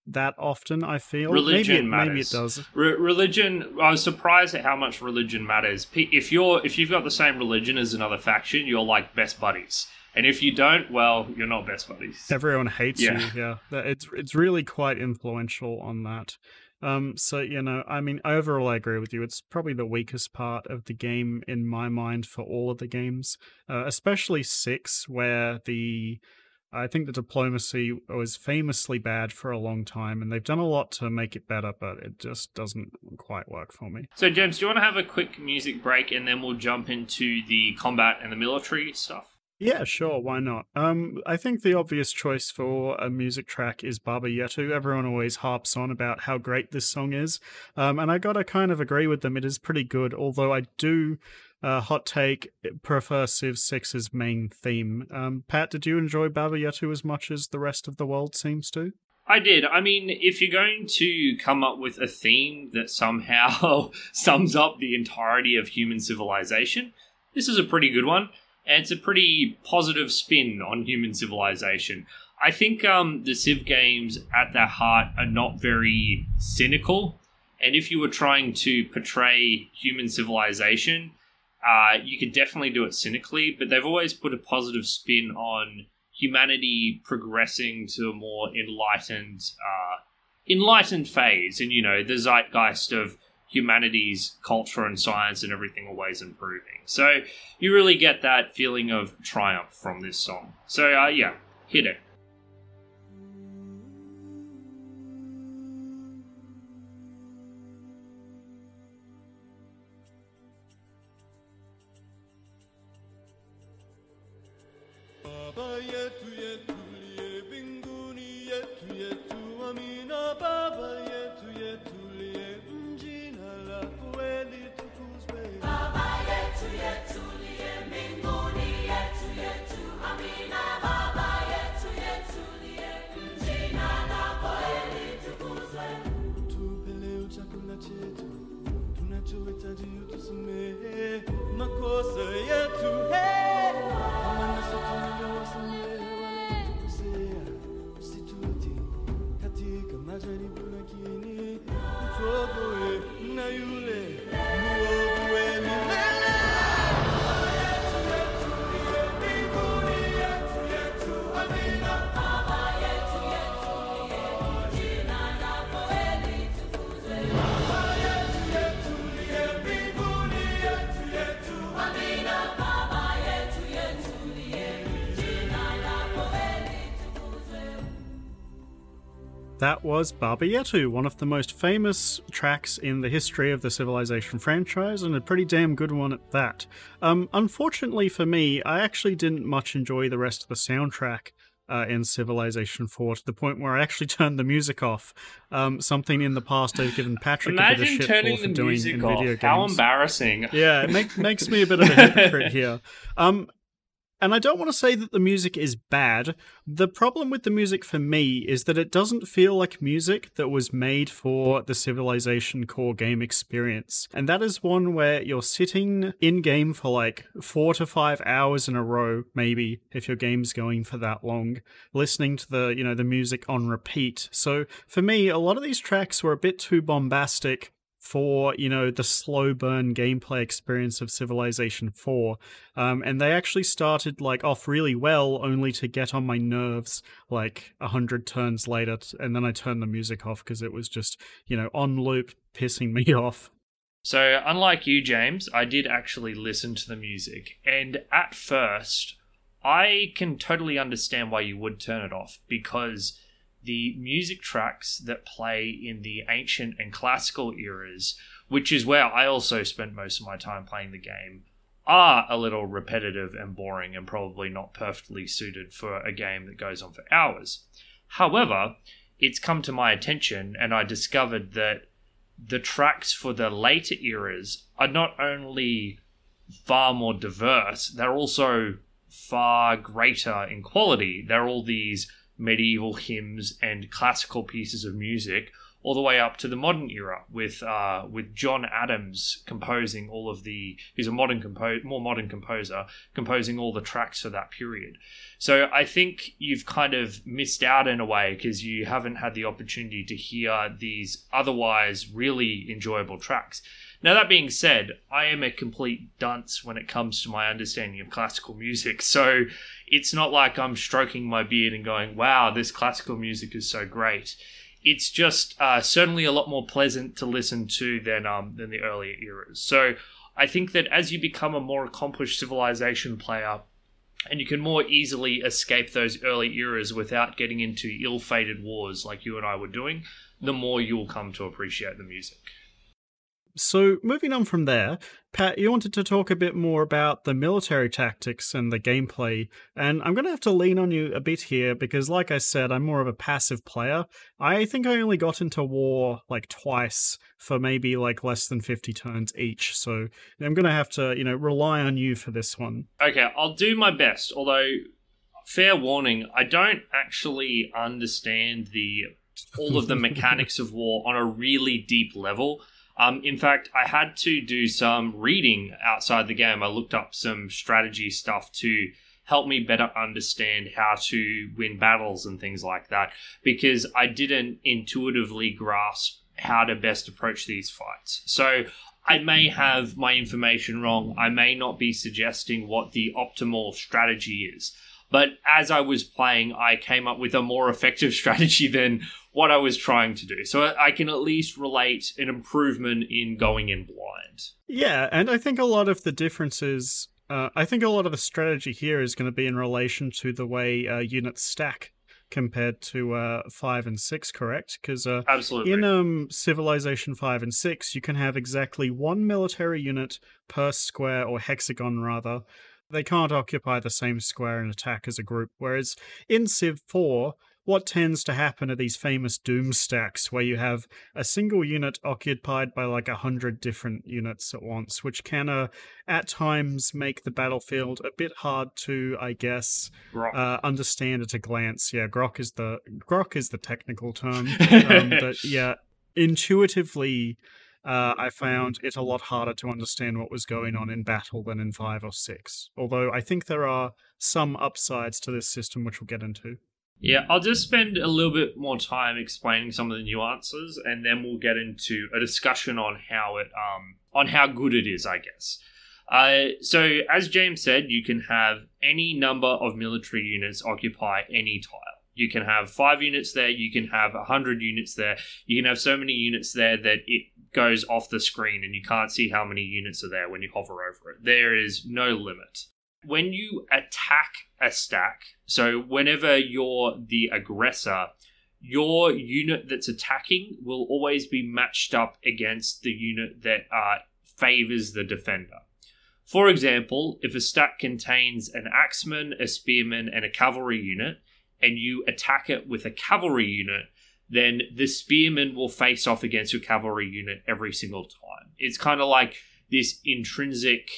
that often. I feel
religion
maybe it,
matters.
maybe it does.
Re- religion. I was surprised at how much religion matters. If you're if you've got the same religion as another faction, you're like best buddies. And if you don't, well, you're not best buddies.
Everyone hates
Yeah.
you. Yeah, it's it's really quite influential on that. Um, so you know, I mean, overall, I agree with you. It's probably the weakest part of the game in my mind for all of the games, uh, especially six, where the I think the diplomacy was famously bad for a long time, and they've done a lot to make it better, but it just doesn't quite work for me.
So, James, do you want to have a quick music break and then we'll jump into the combat and the military stuff?
Yeah, sure, why not? Um, I think the obvious choice for a music track is Baba Yetu. Everyone always harps on about how great this song is, um, and I gotta kind of agree with them. It is pretty good, although I do, uh, hot take, prefer Civ 6's main theme. Um, Pat, did you enjoy Baba Yetu as much as the rest of the world seems to?
I did. I mean, if you're going to come up with a theme that somehow [LAUGHS] sums up the entirety of human civilization, this is a pretty good one. And it's a pretty positive spin on human civilization. I think um, the Civ games at their heart are not very cynical. And if you were trying to portray human civilization, uh, you could definitely do it cynically, but they've always put a positive spin on humanity progressing to a more enlightened uh, enlightened phase and you know the zeitgeist of humanity's culture and science and everything always improving. So you really get that feeling of triumph from this song. So uh, yeah hit it
was Baba Yetu, one of the most famous tracks in the history of the Civilization franchise, and a pretty damn good one at that. Um, unfortunately for me, I actually didn't much enjoy the rest of the soundtrack uh, in Civilization 4 to the point where I actually [LAUGHS] turned the music off. Um, something in the past I've given Patrick a bit
imagine
of shit
turning
for, for
the
doing
music
in
off
video games.
how embarrassing
Yeah, it make, makes me a bit of a [LAUGHS] hypocrite here. Um, and I don't want to say that the music is bad. The problem with the music for me is that it doesn't feel like music that was made for the Civilization core game experience. And that is one where you're sitting in game for like four to five hours in a row, maybe, if your game's going for that long, listening to the, you know, the music on repeat. So for me, a lot of these tracks were a bit too bombastic for you know the slow burn gameplay experience of civilization 4 um, and they actually started like off really well only to get on my nerves like a hundred turns later and then i turned the music off because it was just you know on loop pissing me [LAUGHS] off
So, unlike you, James, I did actually listen to the music. And at first, I can totally understand why you would turn it off because the music tracks that play in the ancient and classical eras, which is where I also spent most of my time playing the game, are a little repetitive and boring and probably not perfectly suited for a game that goes on for hours. However, it's come to my attention and I discovered that the tracks for the later eras are not only far more diverse, they're also far greater in quality. They're all these medieval hymns and classical pieces of music, all the way up to the modern era with uh, with John Adams composing all of the he's a modern compo- more modern composer composing all the tracks for that period. So I think you've kind of missed out in a way because you haven't had the opportunity to hear these otherwise really enjoyable tracks. Now that being said, I am a complete dunce when it comes to my understanding of classical music. [LAUGHS] So it's not like I'm stroking my beard and going, "Wow, this classical music is so great." it's just uh, certainly a lot more pleasant to listen to than um, than the earlier eras. So I think that as you become a more accomplished civilization player, and you can more easily escape those early eras without getting into ill-fated wars like you and I were doing, the more you will come to appreciate the music.
So, moving on from there, Pat, you wanted to talk a bit more about the military tactics and the gameplay, and I'm going to have to lean on you a bit here because, like I said, I'm more of a passive player. I think I only got into war like twice for maybe like less than 50 turns each, so I'm going to have to, you know, rely on you for this one.
Okay, I'll do my best. Although, fair warning, I don't actually understand the all of the mechanics of [LAUGHS] war on a really deep level. Um, in fact, I had to do some reading outside the game. I looked up some strategy stuff to help me better understand how to win battles and things like that because I didn't intuitively grasp how to best approach these fights. So I may have my information wrong. I may not be suggesting what the optimal strategy is. But as I was playing, I came up with a more effective [LAUGHS] strategy than what I was trying to do. So I can at least relate an improvement in going in blind.
Yeah, and I think a lot of the differences, uh, I think a lot of the strategy here is going to be in relation to the way uh, units stack compared to uh, 5 and 6, correct? Because uh,
Absolutely.
in um, Civilization 5 and 6, you can have exactly one military unit per square, or hexagon rather. They can't occupy the same square and attack as a group. Whereas in Civ 4, what tends to happen are these famous doom stacks where you have a single unit occupied by like a hundred different units at once, which can uh, at times make the battlefield a bit hard to, I guess, uh, understand at a glance. Yeah, grok is the grok is the technical term, [LAUGHS] um, but yeah, intuitively. Uh, I found it a lot harder to understand what was going on in battle than in 5 or 6. Although I think there are some upsides to this system, which we'll get into.
Yeah, I'll just spend a little bit more time explaining some of the nuances, and then we'll get into a discussion on how it um on how good it is, I guess. Uh, so as James said, you can have any number of military units occupy any tile. You can have five units there. You can have a hundred units there. You can have so many units there that it goes off the screen, and you can't see how many units are there when you hover over it. There is no limit when you attack a stack, so whenever you're the aggressor, your unit that's attacking will always be matched up against the unit that uh, favors the defender. For example, if a stack contains an axeman, a spearman, and a cavalry unit, and you attack it with a cavalry unit, then the spearman will face off against your cavalry unit every single time. It's kind of like this intrinsic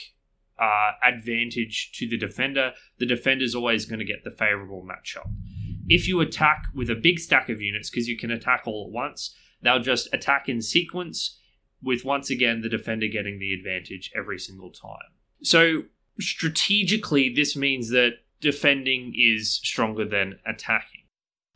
uh, advantage to the defender, the defender's always going to get the favorable matchup. If you attack with a big stack of units, because you can attack all at once, they'll just attack in sequence, with once again the defender getting the advantage every single time. So, strategically, this means that defending is stronger than attacking.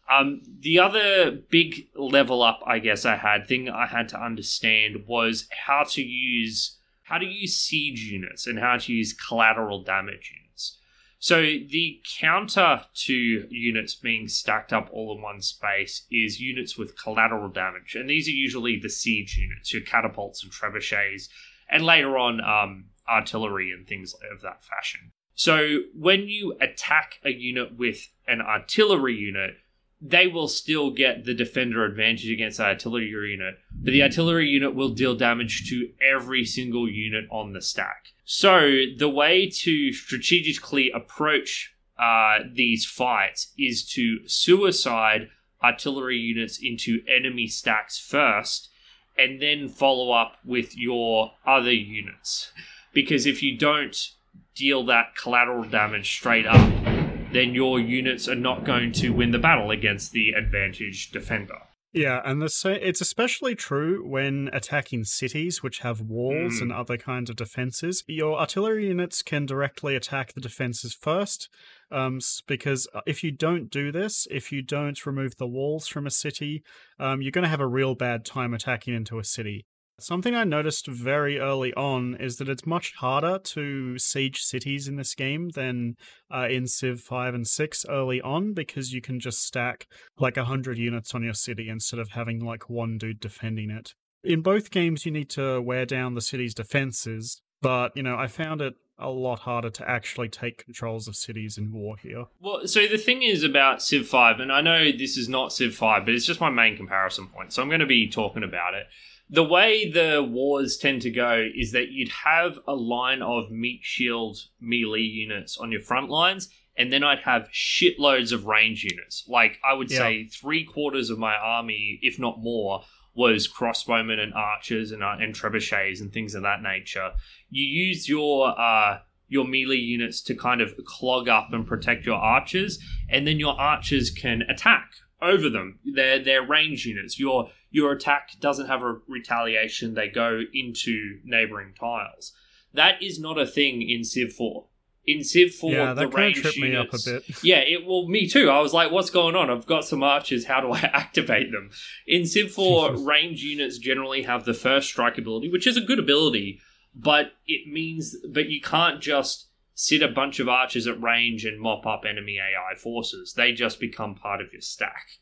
Um, the other big level up, I guess, I had, thing I had to understand was how to use how to use siege units and how to use collateral damage units. So the counter to units being stacked up all in one space is units with collateral damage, and these are usually the siege units, your catapults and trebuchets, and later on um, artillery and things of that fashion. So when you attack a unit with an artillery unit, they will still get the defender advantage against the artillery unit, but the artillery unit will deal damage to every single unit on the stack. So the way to strategically approach uh, these fights is to suicide artillery units into enemy stacks first, and then follow up with your other units. Because if you don't deal that collateral damage straight up, then your units are not going to win the battle against the advantaged defender.
Yeah, and the sa- it's especially true when attacking cities which have walls
Mm.
and other kinds of defenses. Your artillery units can directly attack the defenses first, um, because uh, if you don't do this, if you don't remove the walls from a city, um, you're going to have a real bad time attacking into a city. Something I noticed very early on is that it's much harder to siege cities in this game than uh, in Civ 5 and 6 early on because you can just stack like 100 units on your city instead of having like one dude defending it. In both games, you need to wear down the city's defenses, but you know, I found it a lot harder to actually take controls of cities in war here.
Well, so the thing is about Civ 5, and I know this is not Civ 5, but it's just my main comparison point, so I'm going to be talking about it. The way the wars tend to go is that you'd have a line of meat shield melee units on your front lines, and then I'd have shitloads of range units. Like, I would
Yeah.
say three quarters of my army, if not more, was crossbowmen and archers and, uh, and trebuchets and things of that nature. You use your uh, your melee units to kind of clog up and protect your archers, and then your archers can attack over them. They're they're range units. Your your attack doesn't have a retaliation. They go into neighboring tiles. That is not a thing in Civ 4. In Civ 4,
yeah,
the
that kind of
range
tripped me up a
units,
bit. [LAUGHS]
yeah, it well, me too. I was like, "What's going on? I've got some archers. How do I [LAUGHS] activate them?" In Civ 4, range units generally have the first strike ability, which is a good ability, but it means, but you can't just sit a bunch of archers at range and mop up enemy AI forces. They just become part of your stack.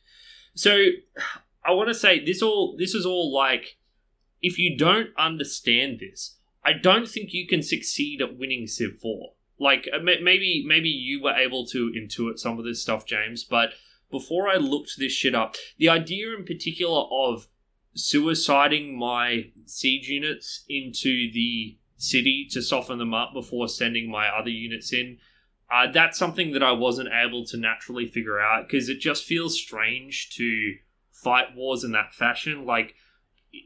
So, I want to say this all. This is all like, if you don't understand this, I don't think you can succeed at winning Civ 4. Like uh, maybe maybe you were able to intuit some of this stuff, James, but before I looked this shit up, the idea in particular of suiciding my siege units into the city to soften them up before sending my other units in, uh, that's something that I wasn't able to naturally figure out because it just feels strange to fight wars in that fashion. Like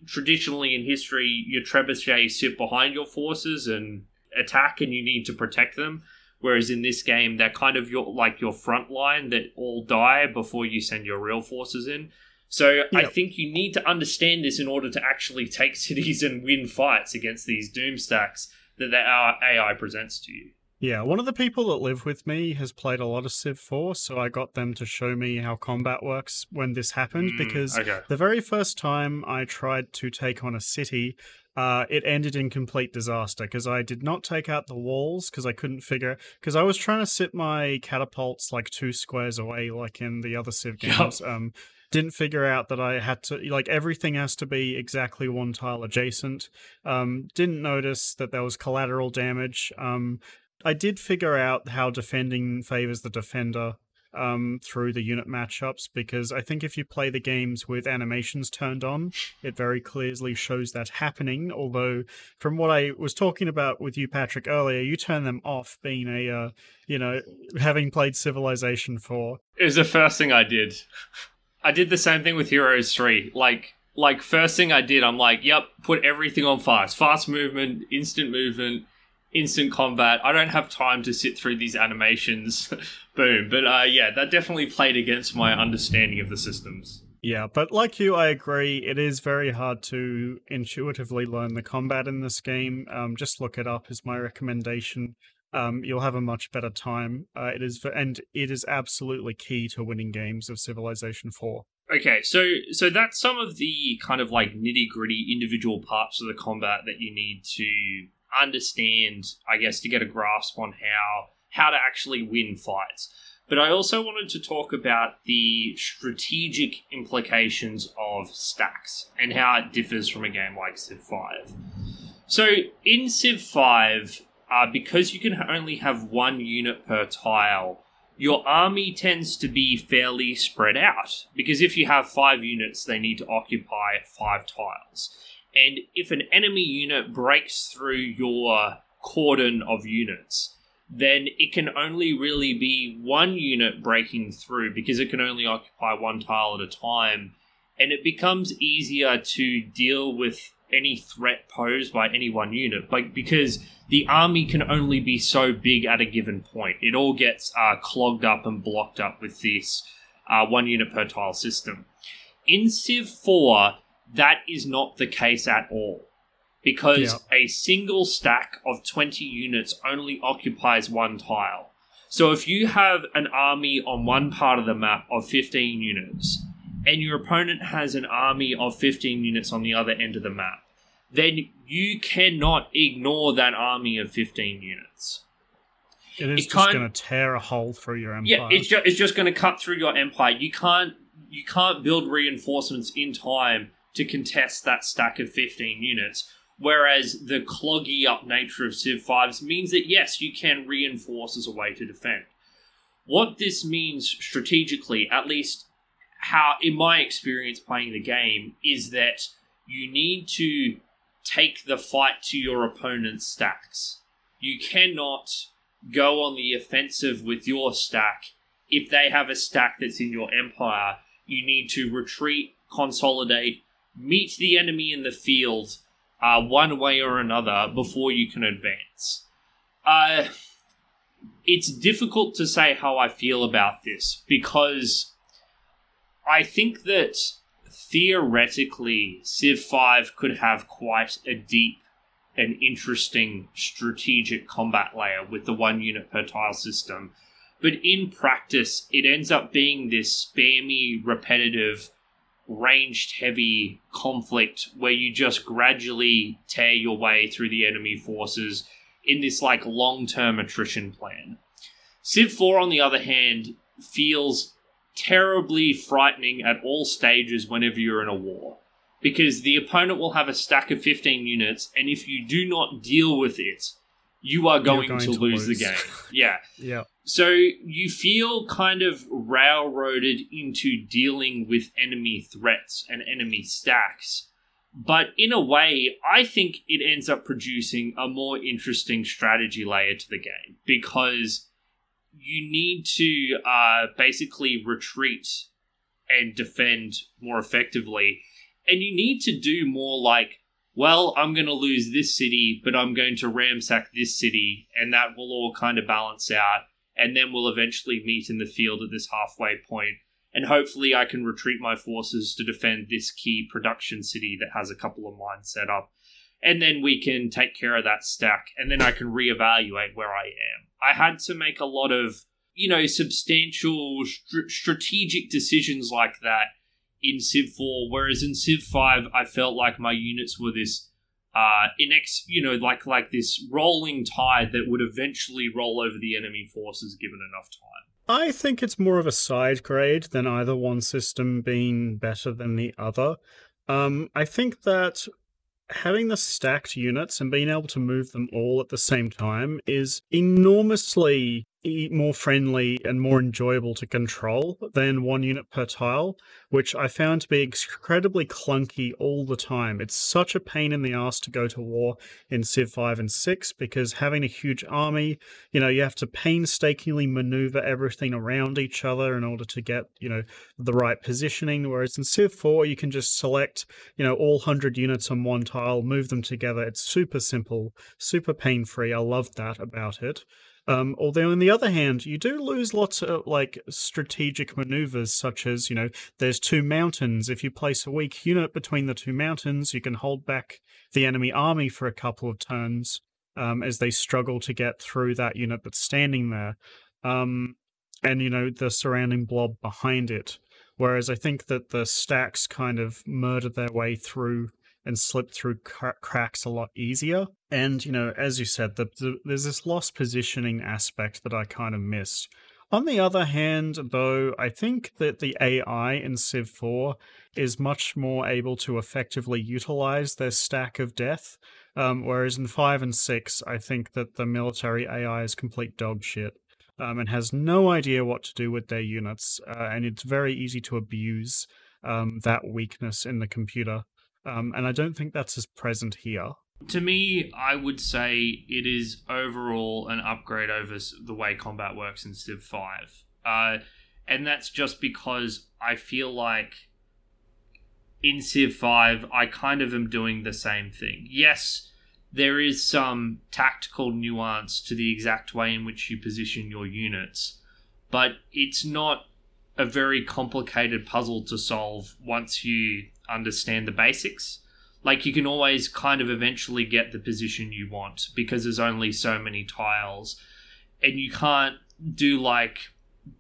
traditionally in history, your trebuchets sit behind your forces and attack, and you need to protect them. Whereas in this game, they're kind of your like your front line that all die before you send your real forces in. So I think you need to understand this in order to actually take [LAUGHS] cities and win fights against these doom stacks that the AI presents to you.
Yeah, one of the people that live with me has played a lot of Civ 4, so I got them to show me how combat works when this happened
Mm,
because
okay.
the very first time I tried to take on a city, uh, it ended in complete disaster because I did not take out the walls because I couldn't figure because I was trying to sit my catapults like two squares away, like in the other Civ games. Um, didn't figure out that I had to like everything has to be exactly one tile adjacent. Um, didn't notice that there was collateral damage. Um, I did figure out how defending favors the defender um, through the unit matchups because I think if you play the games with animations turned on, it very clearly shows that happening. Although, from what I was talking about with you, Patrick, earlier, you turn them off, being a, uh, you know, having played Civilization 4.
It was the first thing I did. I did the same thing with Heroes 3. Like like first thing I did, I'm like, yep, put everything on fast. Fast movement, instant movement, instant combat. I don't have time to sit through these animations. [LAUGHS] Boom. But uh yeah, that definitely played against my understanding of the systems.
Yeah, but like you, I agree. It is very hard to intuitively learn the combat in this game. Um, just look it up is my recommendation. Um, you'll have a much better time. Uh, it is, and it is absolutely key to winning games of Civilization Four.
Okay, so so that's some of the kind of like nitty gritty individual parts of the combat that you need to understand, I guess, to get a grasp on how how to actually win fights. But I also wanted to talk about the strategic implications of stacks and how it differs from a game like Civ 5. So in Civ 5, uh, because you can only have one unit per tile, your army tends to be fairly spread out. Because if you have five units, they need to occupy five tiles. And if an enemy unit breaks through your cordon of units, then it can only really be one unit breaking through because it can only occupy one tile at a time. And it becomes easier to deal with any threat posed by any one unit, because the army can only be so big at a given point. It all gets uh, clogged up and blocked up with this uh, one unit per tile system. In Civ 4, that is not the case at all. Because a single stack of 20 units only occupies one tile. So if you have an army on one part of the map of 15 units, and your opponent has an army of 15 units on the other end of the map, then you cannot ignore that army of 15 units.
It is
It
just going to tear a hole through your empire.
Yeah, it's just it's just going to cut through your empire. You can't you can't build reinforcements in time to contest that stack of 15 units. Whereas the cloggy up nature of Civ 5s means that yes, you can reinforce as a way to defend. What this means strategically, at least how in my experience playing the game, is that you need to take the fight to your opponent's stacks. You cannot go on the offensive with your stack. If they have a stack that's in your empire, you need to retreat, consolidate, meet the enemy in the field uh, one way or another before you can advance. Uh, it's difficult to say how I feel about this because I think that theoretically Civ 5 could have quite a deep and interesting strategic combat layer with the one unit per tile system. But in practice, it ends up being this spammy, repetitive, ranged heavy conflict where you just gradually tear your way through the enemy forces in this like long term attrition plan. Civ 4, on the other hand, feels terribly frightening at all stages whenever you're in a war. Because the opponent will have a stack of 15 units, and if you do not deal with it, you are going,
going
to,
to
lose,
lose.
the game. Yeah. [LAUGHS]
yeah.
So you feel kind of railroaded into dealing with enemy threats and enemy stacks. But in a way, I think it ends up producing a more interesting strategy layer to the game because you need to uh, basically retreat and defend more effectively. And you need to do more like, well, I'm going to lose this city, but I'm going to ramsack this city, and that will all kind of balance out. And then we'll eventually meet in the field at this halfway point, And hopefully, I can retreat my forces to defend this key production city that has a couple of mines set up. And then we can take care of that stack, and then I can reevaluate where I am. I had to make a lot of, you know, substantial str- strategic decisions like that in Civ 4, whereas in Civ 5, I felt like my units were this uh inex you know like like this rolling tide that would eventually roll over the enemy forces given enough time
I think it's more of a side grade than either one system being better than the other. Um, I think that having the stacked units and being able to move them all at the same time is enormously more friendly and more mm. enjoyable to control than one unit per tile, which I found to be incredibly clunky all the time. It's such a pain in the ass to go to war in Civ 5 and 6 because having a huge army, you know, you have to painstakingly maneuver everything around each other in order to get, you know, the right positioning. Whereas in Civ 4, you can just select, you know, all 100 units on one tile, move them together. It's super simple, super pain free. I love that about it. Um, although, on the other hand, you do lose lots of like strategic maneuvers, such as you know, there's two mountains. If you place a weak unit between the two mountains, you can hold back the enemy army for a couple of turns um, as they struggle to get through that unit that's standing there, um, and you know the surrounding blob behind it. Whereas I think that the stacks kind of murder their way through and slip through cra- cracks a lot easier. And, you know, as you said, the, the, there's this lost positioning aspect that I kind of missed. On the other hand, though, I think that the AI in Civ 4 is much more able to effectively utilize their stack of death. Um, whereas in 5 and 6, I think that the military AI is complete dog shit. Um, and has no idea what to do with their units, uh, and it's very easy to abuse um, that weakness in the computer. Um, and I don't think that's as present here.
to me i would say it is overall an upgrade over the way combat works in civ 5 uh, and that's just because i feel like in civ 5 i kind of am doing the same thing yes there is some tactical nuance to the exact way in which you position your units but it's not a very complicated puzzle to solve once you understand the basics. Like you can always kind of eventually get the position you want because there's only so many tiles, and you can't do like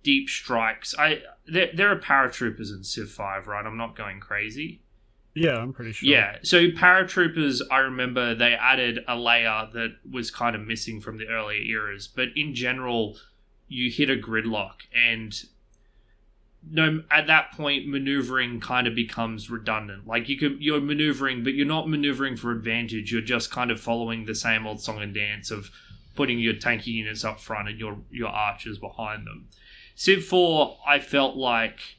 deep strikes. I there there are paratroopers in Civ Five, right? I'm not going crazy.
Yeah, I'm pretty sure.
Yeah. So paratroopers, I remember they added a layer that was kind of missing from the earlier eras, but in general, you hit a gridlock and no at that point maneuvering kind of becomes redundant. Like you could you're maneuvering but you're not maneuvering for advantage. You're just kind of following the same old song and dance of putting your tanky units up front and your your archers behind them. Civ 4 i felt like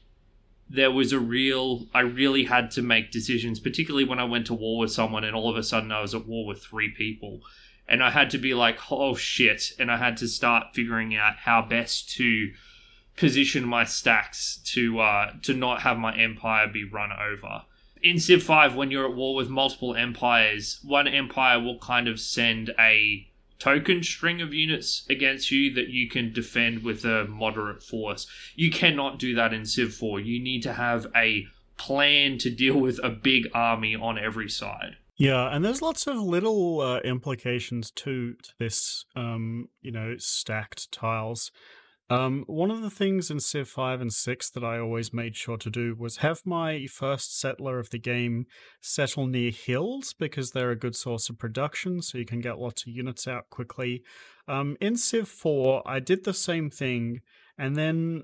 there was a real i really had to make decisions particularly when i went to war with someone and all of a sudden i was at war with three people. And i had to be like oh shit. And i had to start figuring out how best to position my stacks to uh, to not have my empire be run over. In Civ 5, when you're at war with multiple empires, one empire will kind of send a token string of units against you that you can defend with a moderate force. You cannot do that in Civ 4. You need to have a plan to deal with a big army on every side.
Yeah, and there's lots of little uh, implications to this, um, you know, stacked tiles. Um, one of the things in Civ 5 and 6 that I always made sure to do was have my first settler of the game settle near hills because they're a good source of production, so you can get lots of units out quickly. Um, in Civ 4, I did the same thing, and then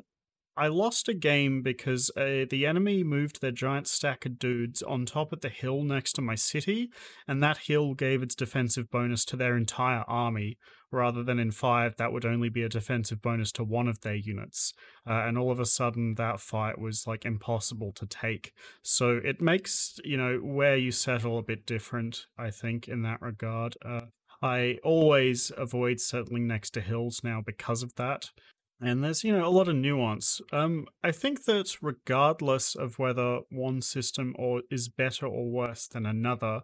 I lost a game because uh, the enemy moved their giant stack of dudes on top of the hill next to my city, and that hill gave its defensive bonus to their entire army, rather than in 5, that would only be a defensive bonus to one of their units. Uh, and all of a sudden, that fight was like impossible to take. So it makes, you know, where you settle a bit different, I think, in that regard. Uh, I always avoid settling next to hills now because of that. And there's, you know, a lot of nuance. Um, I think that regardless of whether one system or is better or worse than another,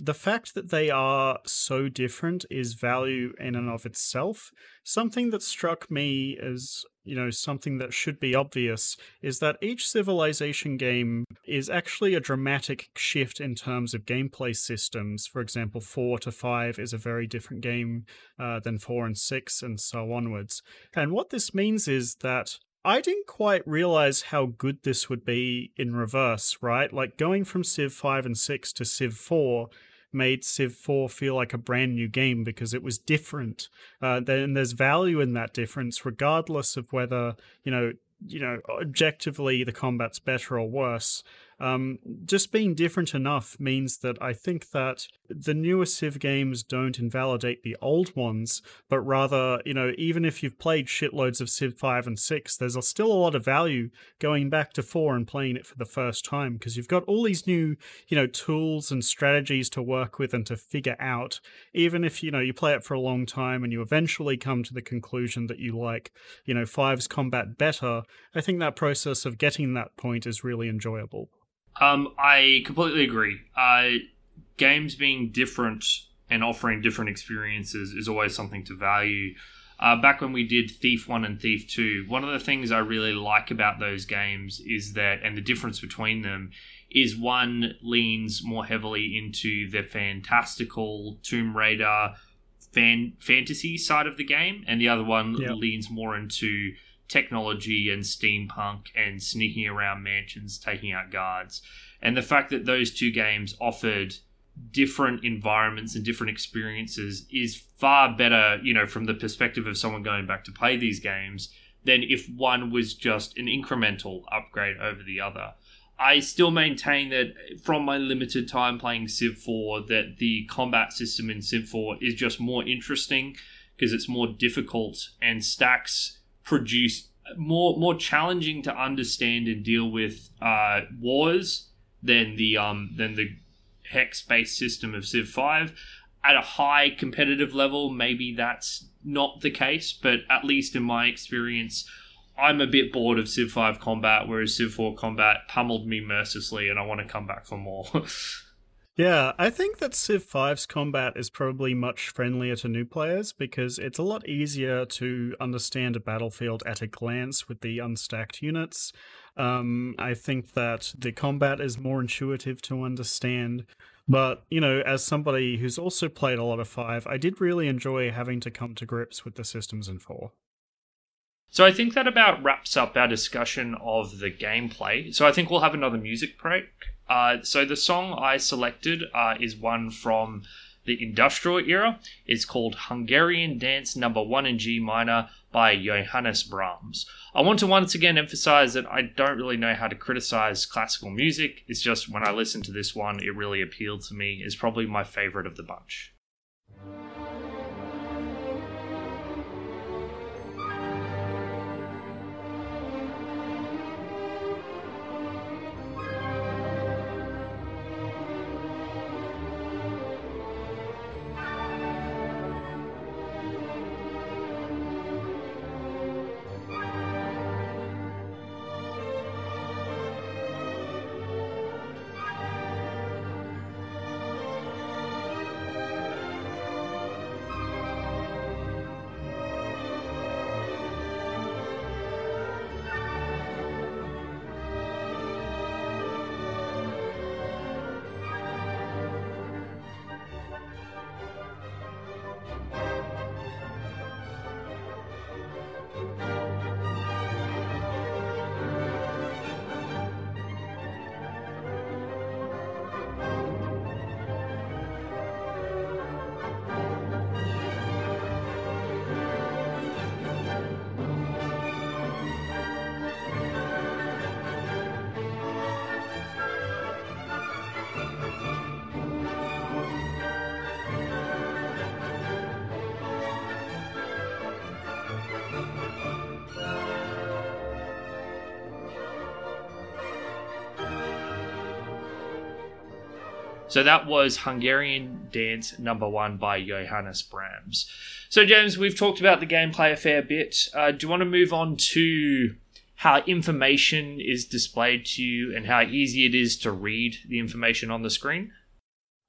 the fact that they are so different is value in and of itself. Something that struck me as, you know, something that should be obvious is that each civilization game is actually a dramatic shift in terms of gameplay systems. For example, 4 to 5 is a very different game uh, than 4 and 6, and so onwards. And what this means is that I didn't quite realize how good this would be in reverse, right? Like going from Civ 5 and 6 to Civ 4 made Civ 4 feel like a brand new game because it was different. Uh, then there's value in that difference, regardless of whether, you know, you know, objectively the combat's better or worse. Um, just being different enough means that I think that the newer Civ games don't invalidate the old ones, but rather, you know, even if you've played shitloads of Civ 5 and 6, there's still a lot of value going back to 4 and playing it for the first time because you've got all these new, you know, tools and strategies to work with and to figure out. Even if, you know, you play it for a long time and you eventually come to the conclusion that you like, you know, 5's combat better, I think that process of getting that point is really enjoyable.
Um, I completely agree. Uh, games being different and offering different experiences is always something to value. Uh, back when we did Thief 1 and Thief 2, one of the things I really like about those games is that, and the difference between them, is one leans more heavily into the fantastical Tomb Raider fan- fantasy side of the game, and the other one leans more into technology and steampunk and sneaking around mansions, taking out guards. And the fact that those two games offered different environments and different experiences is far better, you know, from the perspective of someone going back to play these games than if one was just an incremental upgrade over the other. I still maintain that from my limited time playing Civ 4 that the combat system in Civ 4 is just more interesting because it's more difficult and stacks produce more more challenging to understand and deal with uh, wars than the um than the hex based system of Civ 5. At a high competitive level, maybe that's not the case, but at least in my experience, I'm a bit bored of Civ 5 combat, whereas Civ 4 combat pummeled me mercilessly, and I want to come back for more. [LAUGHS]
Yeah, I think that Civ 5's combat is probably much friendlier to new players because it's a lot easier to understand a battlefield at a glance with the unstacked units. Um, I think that the combat is more intuitive to understand. But, you know, as somebody who's also played a lot of 5, I did really enjoy having to come to grips with the systems in 4.
So I think that about wraps up our discussion of the gameplay. So I think we'll have another music break. Uh, so the song I selected uh, is one from the industrial era. It's called Hungarian Dance Number One in G Minor by Johannes Brahms. I want to once again emphasize that I don't really know how to criticize classical music. It's just when I listen to this one, it really appealed to me. It's probably my favorite of the bunch. So that was Hungarian Dance Number One by Johannes Brahms. So James, we've talked about the gameplay a fair bit. Uh, do you want to move on to how information is displayed to you and how easy it is to read the information on the screen?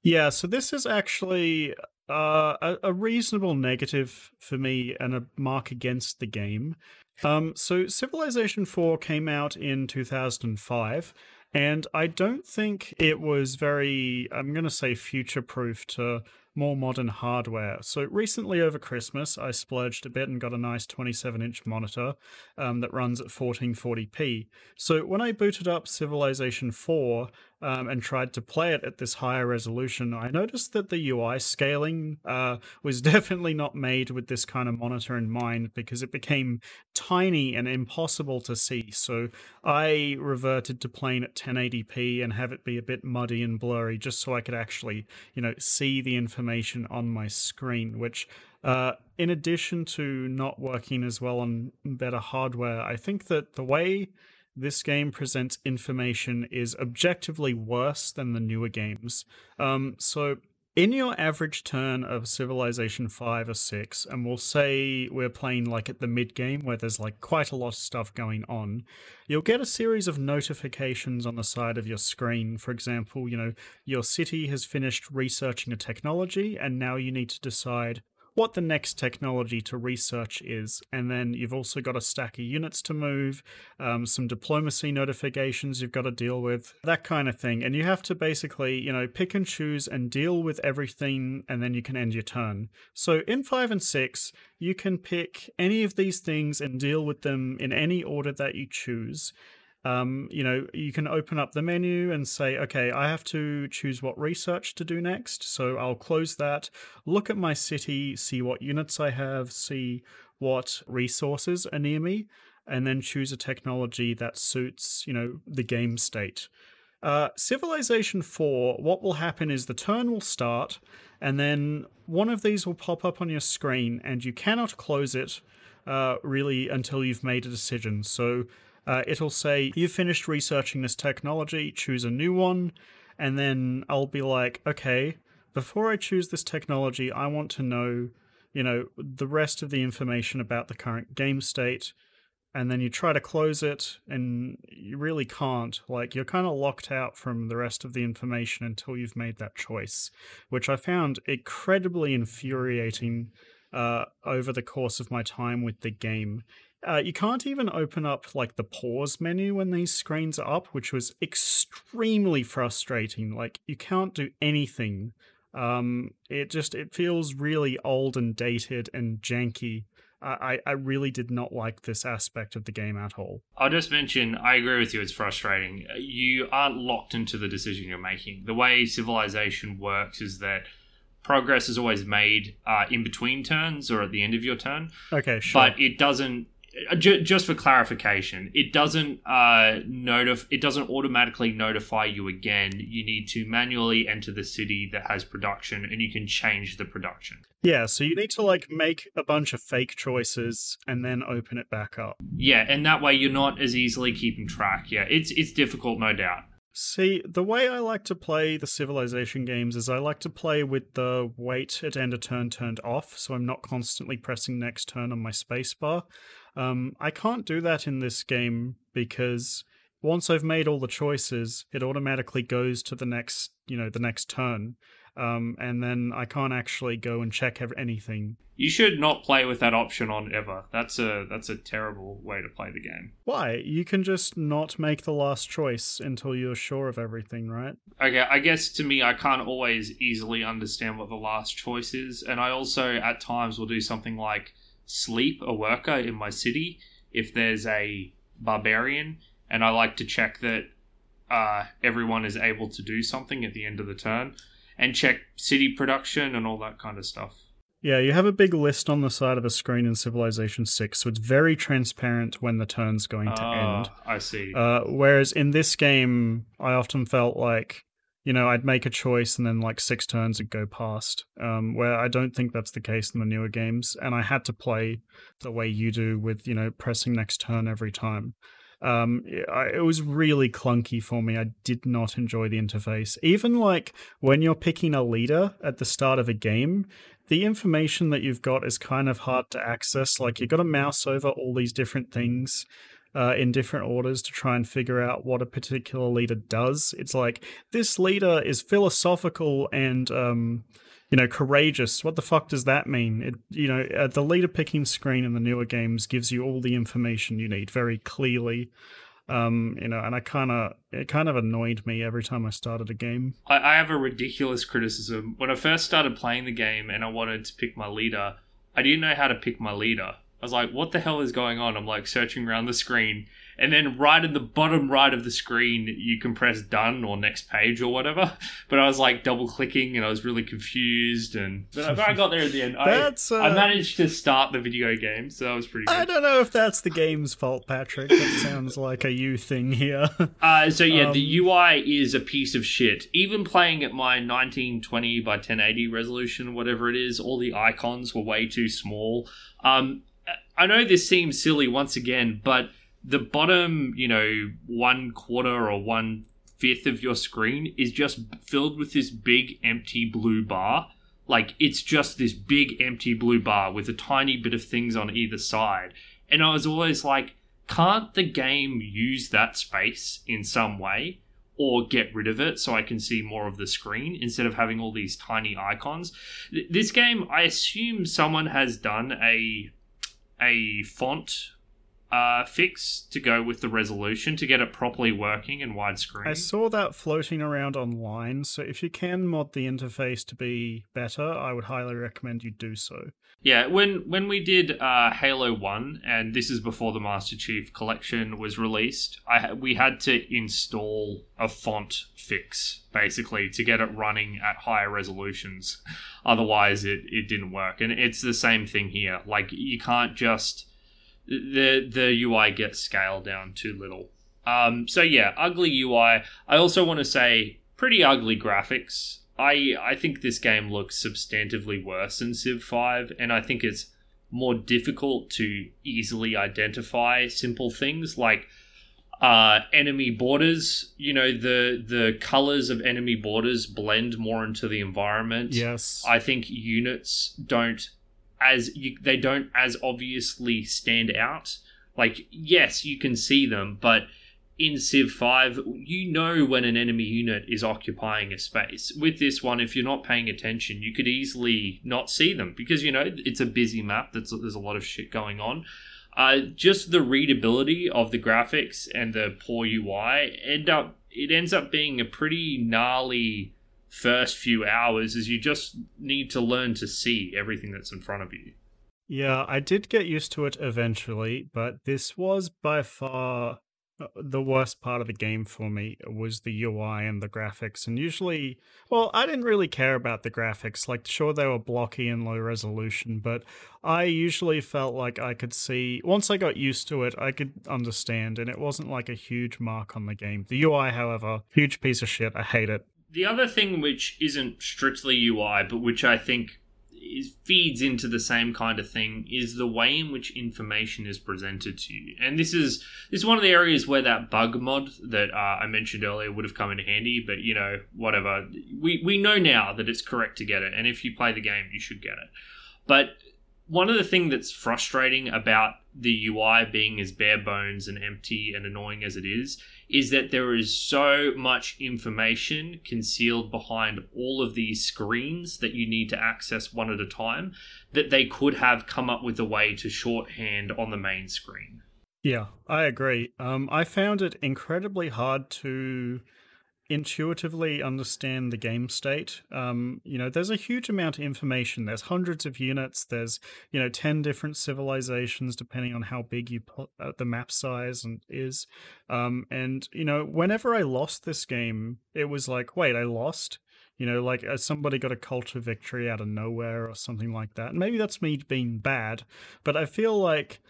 Yeah, so this is actually uh, a, a reasonable negative for me and a mark against the game. Um, so Civilization 4 came out in 2005, and I don't think it was very, I'm going to say, future proof to more modern hardware. So recently over Christmas, I splurged a bit and got a nice 27 inch monitor um, that runs at 1440p. So when I booted up Civilization 4 um, and tried to play it at this higher resolution, I noticed that the UI scaling uh, was [LAUGHS] definitely not made with this kind of monitor in mind because it became tiny and impossible to see. So I reverted to playing at 1080p and have it be a bit muddy and blurry just so I could actually, you know, see the information on my screen, which uh, in addition to not working as well on better hardware, I think that the way this game presents information is objectively worse than the newer games. Um, so, in your average turn of Civilization 5 or 6, and we'll say we're playing like at the mid game where there's like quite a lot of stuff going on, you'll get a series of notifications on the side of your screen. For example, you know, your city has finished researching a technology, and now you need to decide what the next technology to research is. And then you've also got a stack of units to move, um, some diplomacy notifications you've got to deal with, that kind of thing. And you have to basically, you know, pick and choose and deal with everything, and then you can end your turn. So in 5 and 6, you can pick any of these things and deal with them in any order that you choose um, you know, you can open up the menu and say, okay, I have to choose what research to do next. So I'll close that, look at my city, see what units I have, see what resources are near me, and then choose a technology that suits, you know, the game state. Uh, Civilization 4, what will happen is the turn will start, and then one of these will pop up on your screen, and you cannot close it uh, really until you've made a decision. So uh, it'll say, You've finished researching this technology, choose a new one. And then I'll be like, Okay, before I choose this technology, I want to know, you know, the rest of the information about the current game state. and then you try to close it, and you really can't. Like, you're kind of locked out from the rest of the information until you've made that choice, which I found incredibly infuriating uh, over the course of my time with the game. Uh, you can't even open up like the pause menu when these screens are up, which was extremely frustrating. Like you can't do anything. Um, it just it feels really old and dated and janky. I I really did not like this aspect of the game at all.
I'll just mention, I agree with you, it's frustrating. You aren't locked into the decision you're making. The way Civilization works is that progress is always made uh, in between turns or at the end of your turn,
Okay, sure.
but it doesn't. Uh, ju- Just for clarification, it doesn't uh, notif- It doesn't automatically notify you again. You need to manually enter the city that has production, and you can change the production.
yeah, so you need to like make a bunch of fake choices and then open it back up.
Yeah, and that way you're not as easily keeping track. Yeah, it's it's difficult, no doubt.
See, the way I like to play the Civilization games is I like to play with the wait at end of turn turned off, so I'm not constantly pressing next turn on my spacebar. Um, I can't do that in this game because once I've made all the choices, it automatically goes to the next, you know, the next turn, um, and then I can't actually go and check ev- anything.
You should not play with that option on ever. That's a that's a terrible way to play the game.
Why? You can just not make the last choice until you're sure of everything, right?
Okay, I guess to me, I can't always easily understand what the last choice is, and I also at times will do something like sleep a worker in my city if there's a barbarian, and I like to check that uh, everyone is able to do something at the end of the turn, and check city production and all that kind of stuff.
Yeah, you have a big list on the side of a screen in Civilization 6, so it's very transparent when the turn's going to
Ah,
end.
I see.
Uh, whereas in this game, I often felt like, you know, I'd make a choice and then like six turns would go past. Um, where I don't think that's the case in the newer games, and I had to play the way you do with, you know, pressing next turn every time. Um, it was really clunky for me. I did not enjoy the interface. Even like when you're picking a leader at the start of a game, the information that you've got is kind of hard to access. Like you've got to mouse over all these different things uh, in different orders to try and figure out what a particular leader does. It's like this leader is philosophical and um, you know courageous. What the fuck does that mean? It you know uh, the leader picking screen in the newer games gives you all the information you need very clearly. Um, you know, and I kind of it kind of annoyed me every time I started a game.
I, I have a ridiculous criticism. When I first started playing the game and I wanted to pick my leader, I didn't know how to pick my leader. I was like, what the hell is going on? I'm like searching around the screen. And then right at the bottom right of the screen, you can press done or next page or whatever. [LAUGHS] But I was like double clicking and I was really confused. And [LAUGHS] but I got there at the end.
That's,
I, I
uh,
managed to start the video game, so that was pretty good.
I don't know if that's the game's fault, Patrick. That [LAUGHS] sounds like a you thing here.
Uh, so yeah,
Um,
the UI is a piece of shit. Even playing at my 1920 by 1080 resolution, whatever it is, all the icons were way too small. Um, I know this seems silly once again, but the bottom, you know, one quarter or one fifth of your screen is just filled with this big empty blue bar. Like it's just this big empty blue bar with a tiny bit of things on either side. And I was always like, can't the game use that space in some way or get rid of it so I can see more of the screen instead of having all these tiny icons? This game, I assume someone has done a a font uh, fix to go with the resolution to get it properly working in widescreen.
I saw that floating around online, so if you can mod the interface to be better, I would highly recommend you do so.
Yeah, when when we did uh, Halo One, and this is before the Master Chief Collection was released, I we had to install a font fix basically to get it running at higher resolutions. Otherwise, it it didn't work, and it's the same thing here. Like you can't just the the UI gets scaled down too little. Um, so yeah, ugly UI. I also want to say pretty ugly graphics. I I think this game looks substantively worse than Civ Five, and I think it's more difficult to easily identify simple things like uh, enemy borders. You know, the the colors of enemy borders blend more into the environment.
Yes.
I think units don't as you, they don't as obviously stand out. Like, yes, you can see them, but in Civ 5, you know when an enemy unit is occupying a space. With this one, if you're not paying attention, you could easily not see them because, you know, it's a busy map, that's, there's a lot of shit going on. Uh, just the readability of the graphics and the poor UI end up it ends up being a pretty gnarly first few hours is you just need to learn to see everything that's in front of you.
Yeah, I did get used to it eventually, but this was by far uh, the worst part of the game for me was the UI and the graphics. And usually, well, I didn't really care about the graphics. Like, sure, they were blocky and low resolution, but I usually felt like I could see, once I got used to it, I could understand, and it wasn't like a huge mark on the game. The UI, however, huge piece of shit. I hate it.
The other thing which isn't strictly UI, but which I think is, feeds into the same kind of thing is the way in which information is presented to you. And this is this is one of the areas where that bug mod that uh, I mentioned earlier would have come in handy. But you know, whatever. We we know now that it's correct to get it, and if you play the game, you should get it. But one of the things that's frustrating about the UI being as bare bones and empty and annoying as it is is that there is so much information concealed behind all of these screens that you need to access one at a time that they could have come up with a way to shorthand on the main screen.
Yeah, I agree. Um, I found it incredibly hard to intuitively understand the game state. Um, you know, there's a huge amount of information. There's hundreds of units. There's you know ten different civilizations depending on how big you put uh, the map size and is. Um, and you know, whenever I lost this game, it was like, wait, I lost. You know, like uh, somebody got a culture victory out of nowhere or something like that. And maybe that's me being bad, but I feel like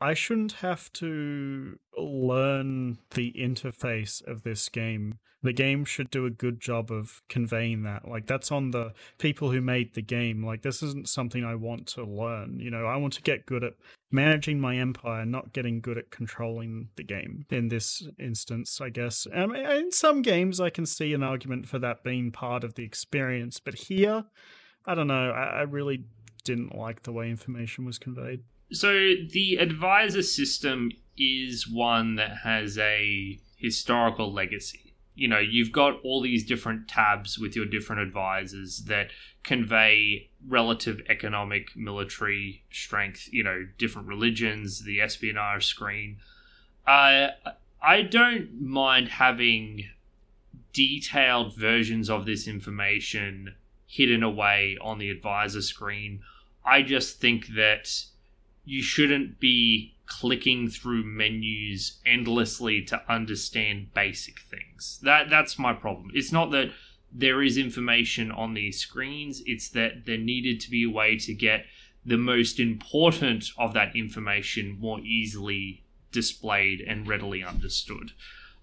I shouldn't have to learn the interface of this game. The game should do a good job of conveying that. Like, that's on the people who made the game. Like, this isn't something I want to learn. You know, I want to get good at managing my empire, not getting good at controlling the game in this instance, I guess. Um, in some games, I can see an argument for that being part of the experience. But here, I don't know. I, I really didn't like the way information was conveyed.
So the advisor system is one that has a historical legacy. You know, you've got all these different tabs with your different advisors that convey relative economic, military strength, you know, different religions, the espionage screen. Uh, I don't mind having detailed versions of this information hidden away on the advisor screen. I just think that you shouldn't be clicking through menus endlessly to understand basic things. That that's my problem. It's not that there is information on these screens, it's that there needed to be a way to get the most important of that information more easily displayed and readily understood.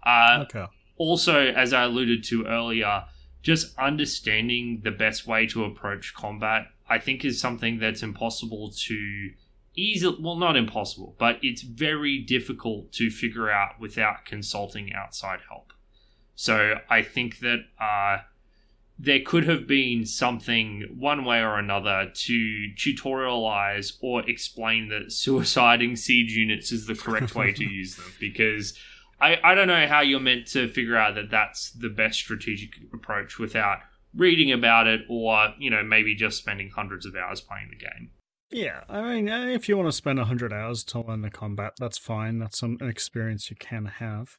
Uh,
Okay.
also, as I alluded to earlier, just understanding the best way to approach combat, I think, is something that's impossible to easily. Well, not impossible, but it's very difficult to figure out without consulting outside help. So I think that uh, there could have been something, one way or another, to tutorialize or explain that suiciding [LAUGHS] siege units is the correct way to use them [LAUGHS] because. I, I don't know how you're meant to figure out that that's the best strategic approach without reading about it or, you know, maybe just spending hundreds of hours playing the game.
Yeah, I mean, uh, if you want to spend 100 hours to learn the combat, that's fine. That's some an experience you can have.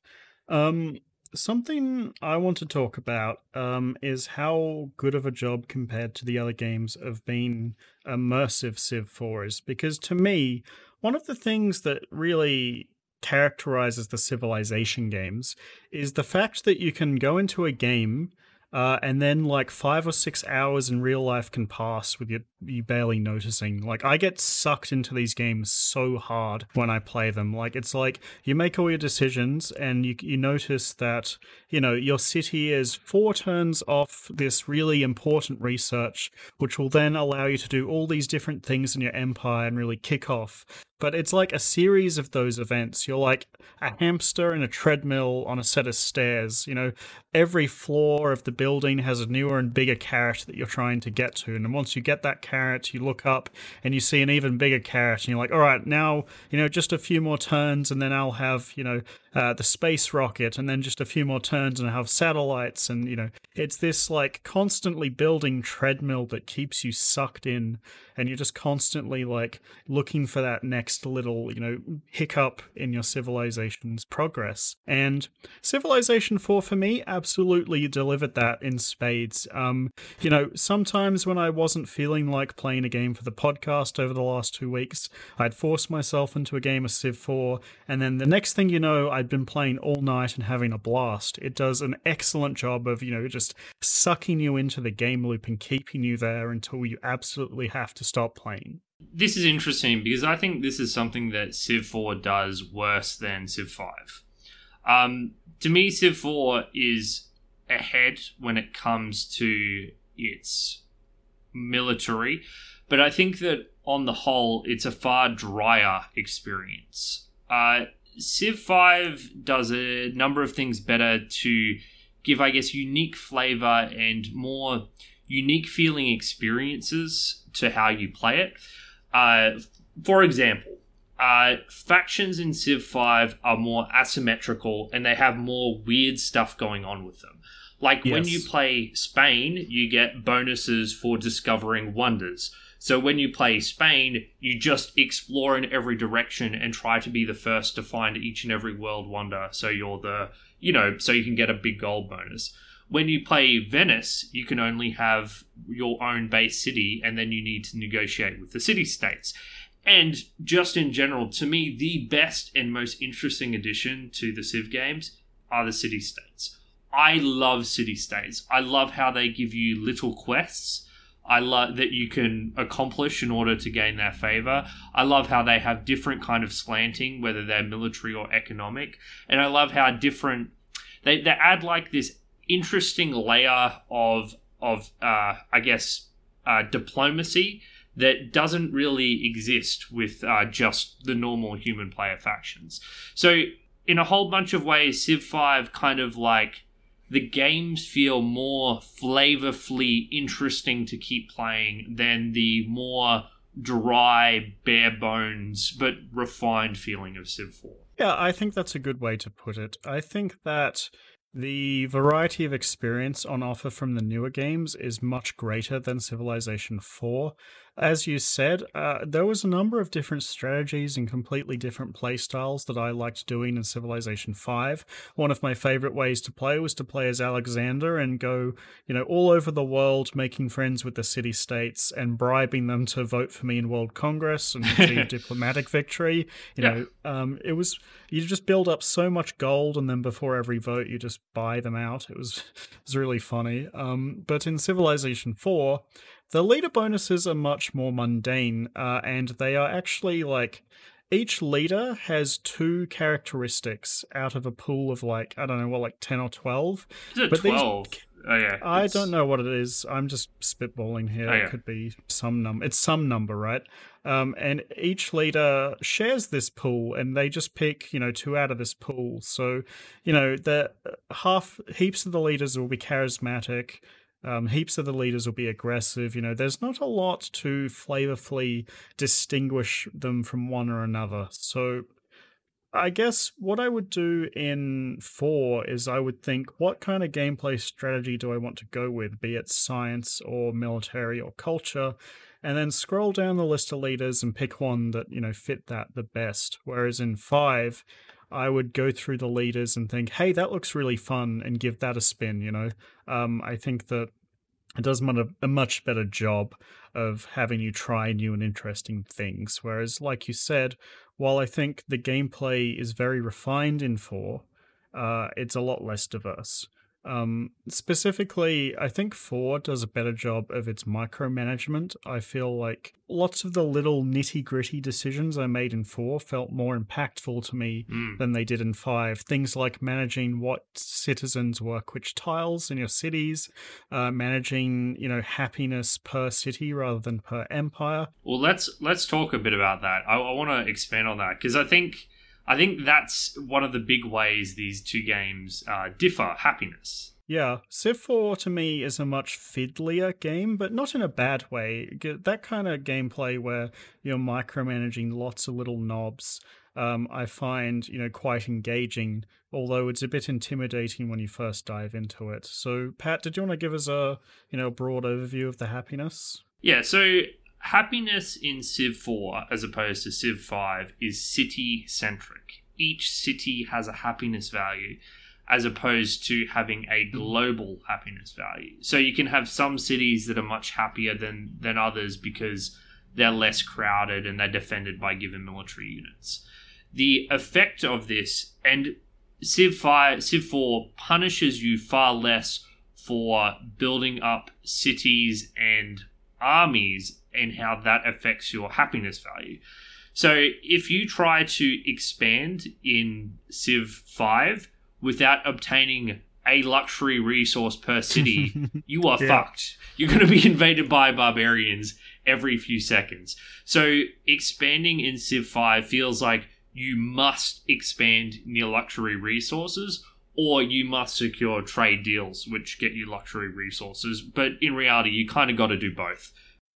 Um, something I want to talk about um, is how good of a job compared to the other games of being immersive Civ 4 is. Because to me, one of the things that really characterizes the civilization games is the fact that you can go into a game uh, and then like five or six hours in real life can pass with you, you barely noticing. Like I get sucked into these games so hard when I play them. Like it's like you make all your decisions and you you notice that you know your city is four turns off this really important research, which will then allow you to do all these different things in your empire and really kick off but it's like a series of those events. You're like a hamster in a treadmill on a set of stairs. You know, every floor of the building has a newer and bigger carrot that you're trying to get to. And once you get that carrot, you look up and you see an even bigger carrot, and you're like, all right, now, you know, just a few more turns, and then I'll have, you know, uh, the space rocket, and then just a few more turns, and have satellites. And, you know, it's this like constantly building treadmill that keeps you sucked in, and you're just constantly like looking for that next little, you know, hiccup in your civilization's progress. And Civilization 4 for me absolutely delivered that in spades. Um, you know, sometimes when I wasn't feeling like playing a game for the podcast over the last two weeks, I'd force myself into a game of Civ 4, and then the next thing you know, I'd been playing all night and having a blast. It does an excellent job of, you know, just sucking you into the game loop and keeping you there until you absolutely have to stop playing.
This is interesting because I think this is something that Civ 4 does worse than Civ 5. Um, to me, Civ 4 is ahead when it comes to its military, but I think that on the whole, it's a far drier experience. Uh, Civ 5 does a number of things better to give, I guess, unique flavor and more unique feeling experiences to how you play it. Uh, for example, uh, factions in Civ 5 are more asymmetrical and they have more weird stuff going on with them. Like when you play Spain, you get bonuses for discovering wonders. So when you play Spain, you just explore in every direction and try to be the first to find each and every world wonder. So you're the, you know, so you can get a big gold bonus. When you play Venice, you can only have your own base city and then you need to negotiate with the city states. And just in general, to me, the best and most interesting addition to the Civ games are the city states. I love city states. I love how they give you little quests. I love that you can accomplish in order to gain their favor. I love how they have different kind of slanting, whether they're military or economic, and I love how different they they add like this interesting layer of of uh, I guess uh, diplomacy that doesn't really exist with uh, just the normal human player factions. So in a whole bunch of ways, Civ Five kind of like the games feel more flavorfully interesting to keep playing than the more dry, bare bones but refined feeling of Civ 4.
Yeah, I think that's a good way to put it. I think that the variety of experience on offer from the newer games is much greater than Civilization 4. As you said, uh, there was a number of different strategies and completely different playstyles that I liked doing in Civilization 5. One of my favorite ways to play was to play as Alexander and go, you know, all over the world making friends with the city states and bribing them to vote for me in World Congress and achieve [LAUGHS] diplomatic victory. You
Yeah.
know, um, it was you just build up so much gold and then before every vote you just buy them out it was [LAUGHS] it was really funny um, but in civilization 4 the leader bonuses are much more mundane uh, and they are actually like each leader has two characteristics out of a pool of like i don't know what like 10 or 12
Is it
But these-
12? oh, yeah.
I
It's-
don't know what it is. I'm just spitballing here.
Oh, yeah.
It could be some number. It's some number, right? Um, and each leader shares this pool, and they just pick, you know, two out of this pool. So, you know, the half heaps of the leaders will be charismatic. Um, heaps of the leaders will be aggressive. You know, there's not a lot to flavorfully distinguish them from one or another. So, I guess what I would do in 4 is I would think what kind of gameplay strategy do I want to go with, be it science or military or culture, and then scroll down the list of leaders and pick one that, you know, fit that the best. Whereas in 5, I would go through the leaders and think, hey, that looks really fun, and give that a spin, you know? Um, I think that it does a much better job of having you try new and interesting things. Whereas, like you said, while I think the gameplay is very refined in 4, uh, it's a lot less diverse. Um, specifically, I think 4 does a better job of its micromanagement. I feel like lots of the little nitty gritty decisions I made in 4 felt more impactful to me
Mm.
than they did in 5. Things like managing what citizens work which tiles in your cities, uh, managing, you know, happiness per city rather than per empire.
Well, let's let's talk a bit about that. I, I want to expand on that because I think I think that's one of the big ways these two games uh, differ. Happiness.
Yeah, Civ 4 to me is a much fiddlier game, but not in a bad way. That kind of gameplay where you're micromanaging lots of little knobs, um, I find, you know, quite engaging, although it's a bit intimidating when you first dive into it. So, Pat, did you want to give us a, you know, broad overview of the happiness?
Yeah. So happiness in Civ 4 as opposed to Civ 5 is city centric. Each city has a happiness value as opposed to having a global happiness value. So you can have some cities that are much happier than than others because they're less crowded and they're defended by given military units. The effect of this and Civ 5 Civ 4 punishes you far less for building up cities and armies and how that affects your happiness value. So if you try to expand in Civ 5 without obtaining a luxury resource per city, [LAUGHS] you are
Yeah.
fucked. You're going to be [LAUGHS] invaded by barbarians every few seconds. So expanding in Civ 5 feels like you must expand your luxury resources or you must secure trade deals which get you luxury resources. But in reality, you kind of got to do both.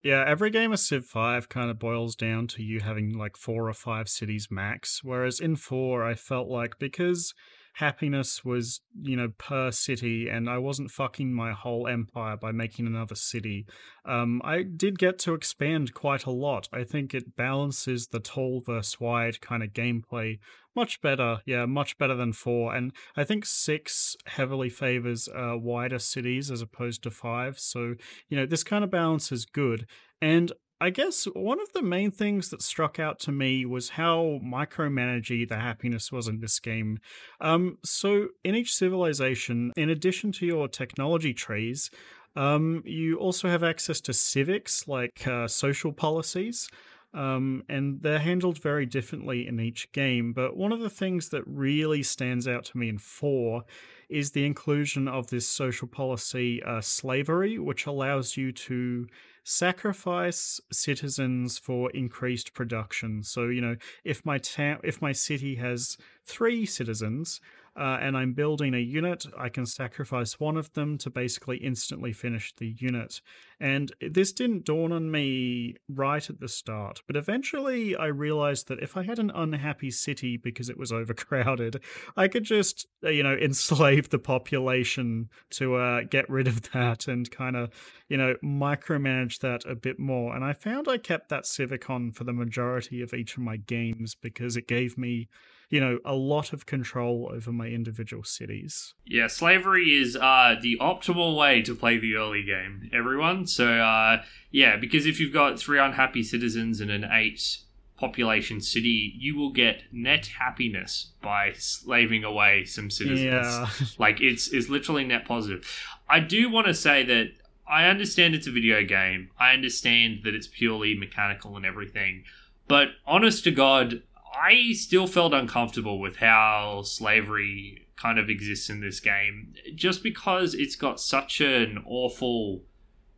Yeah, every game of Civ 5 kind of boils down to you having like four or five cities max, whereas in 4, I felt like because happiness was, you know, per city and I wasn't fucking my whole empire by making another city, um, I did get to expand quite a lot. I think it balances the tall versus wide kind of gameplay much better. Yeah, much better than 4. And I think 6 heavily favors uh, wider cities as opposed to 5. So, you know, this kind of balance is good. And I guess one of the main things that struck out to me was how micromanagey the happiness was in this game. Um, so in each civilization, in addition to your technology trees, um, you also have access to civics like uh, social policies. Um, and they're handled very differently in each game. But one of the things that really stands out to me in 4 is the inclusion of this social policy uh, slavery, which allows you to sacrifice citizens for increased production. So, you know, if my town, if my city has three citizens, uh, and I'm building a unit, I can sacrifice one of them to basically instantly finish the unit. And this didn't dawn on me right at the start, but eventually I realized that if I had an unhappy city because it was [LAUGHS] overcrowded, I could just, uh, you know, [LAUGHS] enslave the population to uh, get rid of that and kind of, you know, micromanage that a bit more. And I found I kept that Civicon for the majority of each of my games because it gave me you know, a lot of control over my individual cities.
Yeah, slavery is uh, the optimal way to play the early game, everyone. So, uh, yeah, because if you've got three unhappy citizens in an eight population city, you will get net happiness by slaving away some citizens.
Yeah. [LAUGHS]
Like it's it's literally net positive. I do want to say that I understand it's a video game. I understand that it's purely mechanical and everything. But honest to God, I still felt uncomfortable with how slavery kind of exists in this game just because it's got such an awful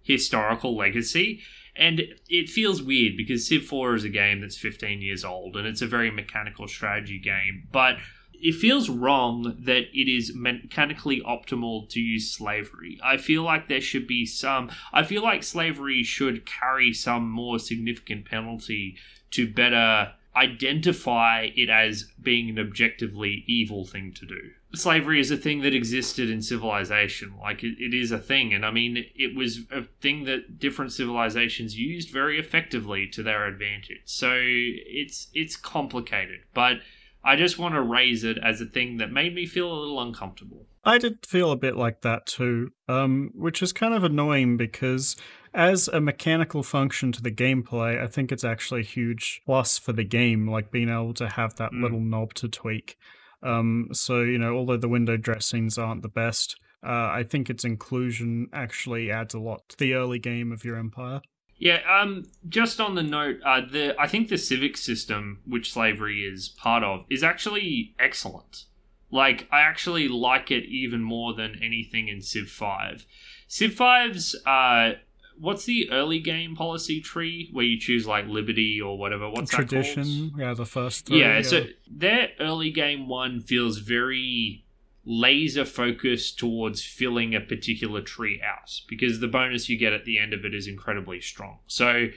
historical legacy and it feels weird because Civ 4 is a game that's 15 years old and it's a very mechanical strategy game but it feels wrong that it is mechanically optimal to use slavery. I feel like there should be some. I feel like slavery should carry some more significant penalty to better identify it as being an objectively evil thing to do. Slavery is a thing that existed in civilization. Like, it, it is a thing. And I mean, it was a thing that different civilizations used very effectively to their advantage. So it's it's complicated. But I just want to raise it as a thing that made me feel a little uncomfortable.
I did feel a bit like that too, um, which is kind of annoying because as a mechanical function to the gameplay, I think it's actually a huge plus for the game, like being able to have that
Mm.
little knob to tweak. Um, so, you know, although the window dressings aren't the best, uh, I think its inclusion actually adds a lot to the early game of your empire.
Yeah, um, just on the note, uh, the I think the civic system, which slavery is part of, is actually excellent. Like, I actually like it even more than anything in Civ Five. Civ 5's, uh, what's the early game policy tree where you choose like liberty or whatever? What's that called?
Tradition, yeah, the first three.
Yeah, so their early game one feels very laser focused towards filling a particular tree out because the bonus you get at the end of it is incredibly strong. So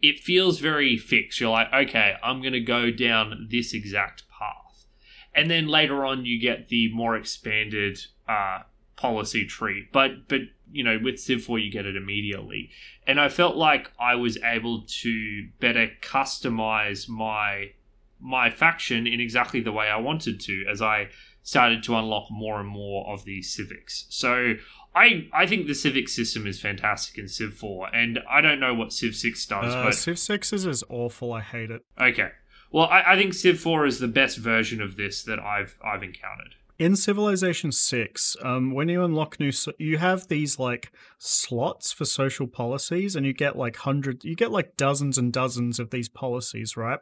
it feels very fixed. You're like, okay, I'm going to go down this exact path. And then later on, you get the more expanded uh, policy tree. But, but you know, with Civ 4, you get it immediately. And I felt like I was able to better customize my my faction in exactly the way I wanted to as I started to unlock more and more of the civics. So I I think the civic system is fantastic in Civ 4 and I don't know what Civ 6 does,
uh,
but
Civ 6 is is awful. I hate it.
okay. Well, I, I think Civ 4 is the best version of this that I've I've encountered.
In Civilization 6, um, when you unlock new, so- you have these like slots for social policies, and you get like hundred, you get like dozens and dozens of these policies, right?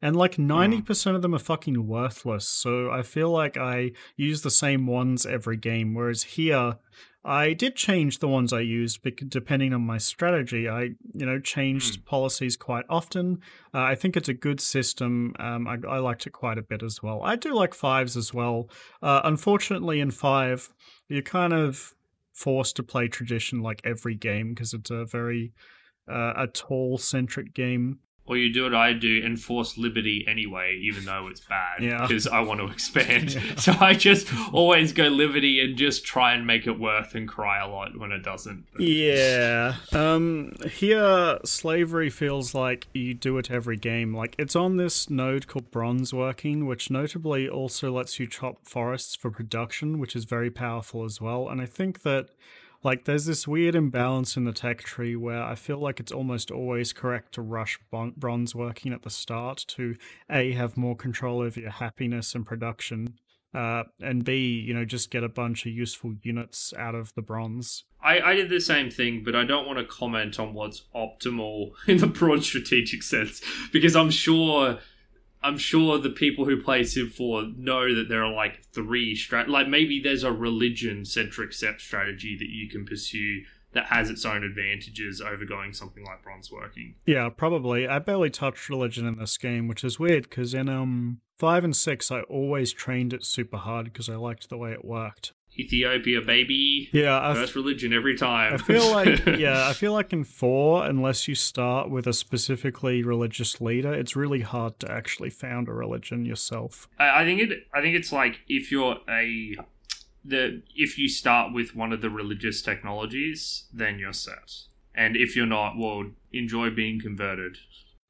And like 90% of them are fucking worthless. So I feel like I use the same ones every game. Whereas here, I did change the ones I used depending on my strategy. I, you know, changed policies quite often. Uh, I think it's a good system. Um, I, I liked it quite a bit as well. I do like fives as well. Uh, unfortunately, in five, you're kind of forced to play tradition like every game because it's a very uh, a tall centric game.
Or you do what I do, enforce liberty anyway, even though it's bad,
Yeah.
because I want to [LAUGHS] expand. So I just always go liberty and just try and make it worth and cry a lot when it doesn't.
Yeah. Um here slavery feels like you do it every game. Like it's on this node called bronze working, which notably also lets you chop forests for production, which is very powerful as well. And I think that like there's this weird imbalance in the tech tree where I feel like it's almost always correct to rush bon- bronze working at the start to a have more control over your happiness and production. Uh, and B, you know, just get a bunch of useful units out of the bronze.
I, I did the same thing, but I don't want to comment on what's optimal in the broad strategic sense because I'm sure I'm sure the people who play Civ 4 know that there are like three strat like maybe there's a religion centric set strategy that you can pursue that has its own advantages over going something like bronze working.
Yeah, probably. I barely touched religion in this game, which is weird because in um five and six, I always trained it super hard because I liked the way it worked.
Ethiopia baby.
Yeah, I,
First religion every time.
I feel [LAUGHS] like yeah, I feel like in four, unless you start with a specifically religious leader, it's really hard to actually found a religion yourself.
I, I think it. I think it's like if you're a the if you start with one of the religious technologies, then you're set. And if you're not, well, enjoy being converted.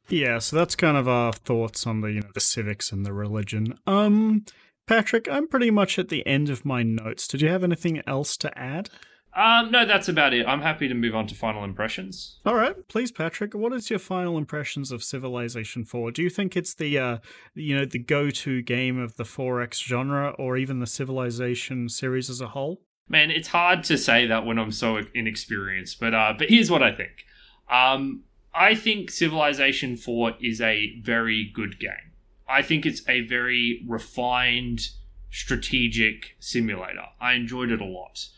Yeah, so that's kind of our thoughts on the you know the civics and the religion. Um, Patrick, I'm pretty much at the end of my notes. Did you have anything else to add?
Um, no, that's about it. I'm happy to move on to final impressions.
All right, please, Patrick. What is your final impressions of Civilization Four? Do you think it's the, uh, you know, the go-to game of the 4X genre, or even the Civilization series as a whole?
Man, it's hard to say that when I'm so inexperienced, but uh, but here's what I think. Um, I think Civilization 4 is a very good game. I think it's a very refined strategic simulator. I enjoyed it a lot.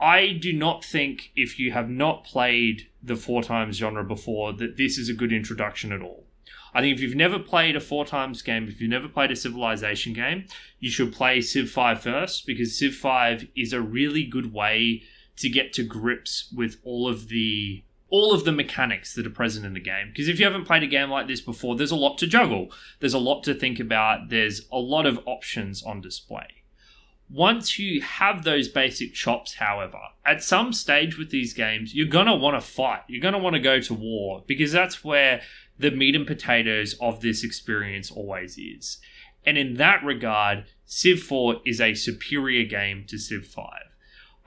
I do not think if you have not played the four times genre before that this is a good introduction at all. I think if you've never played a four times game, if you've never played a civilization game, you should play Civ 5 first because Civ 5 is a really good way to get to grips with all of the all of the mechanics that are present in the game. Because if you haven't played a game like this before, there's a lot to juggle. There's a lot to think about. There's a lot of options on display. Once you have those basic chops, however, at some stage with these games, you're going to want to fight. You're going to want to go to war because that's where the meat and potatoes of this experience always is. And in that regard, Civ 4 is a superior game to Civ 5.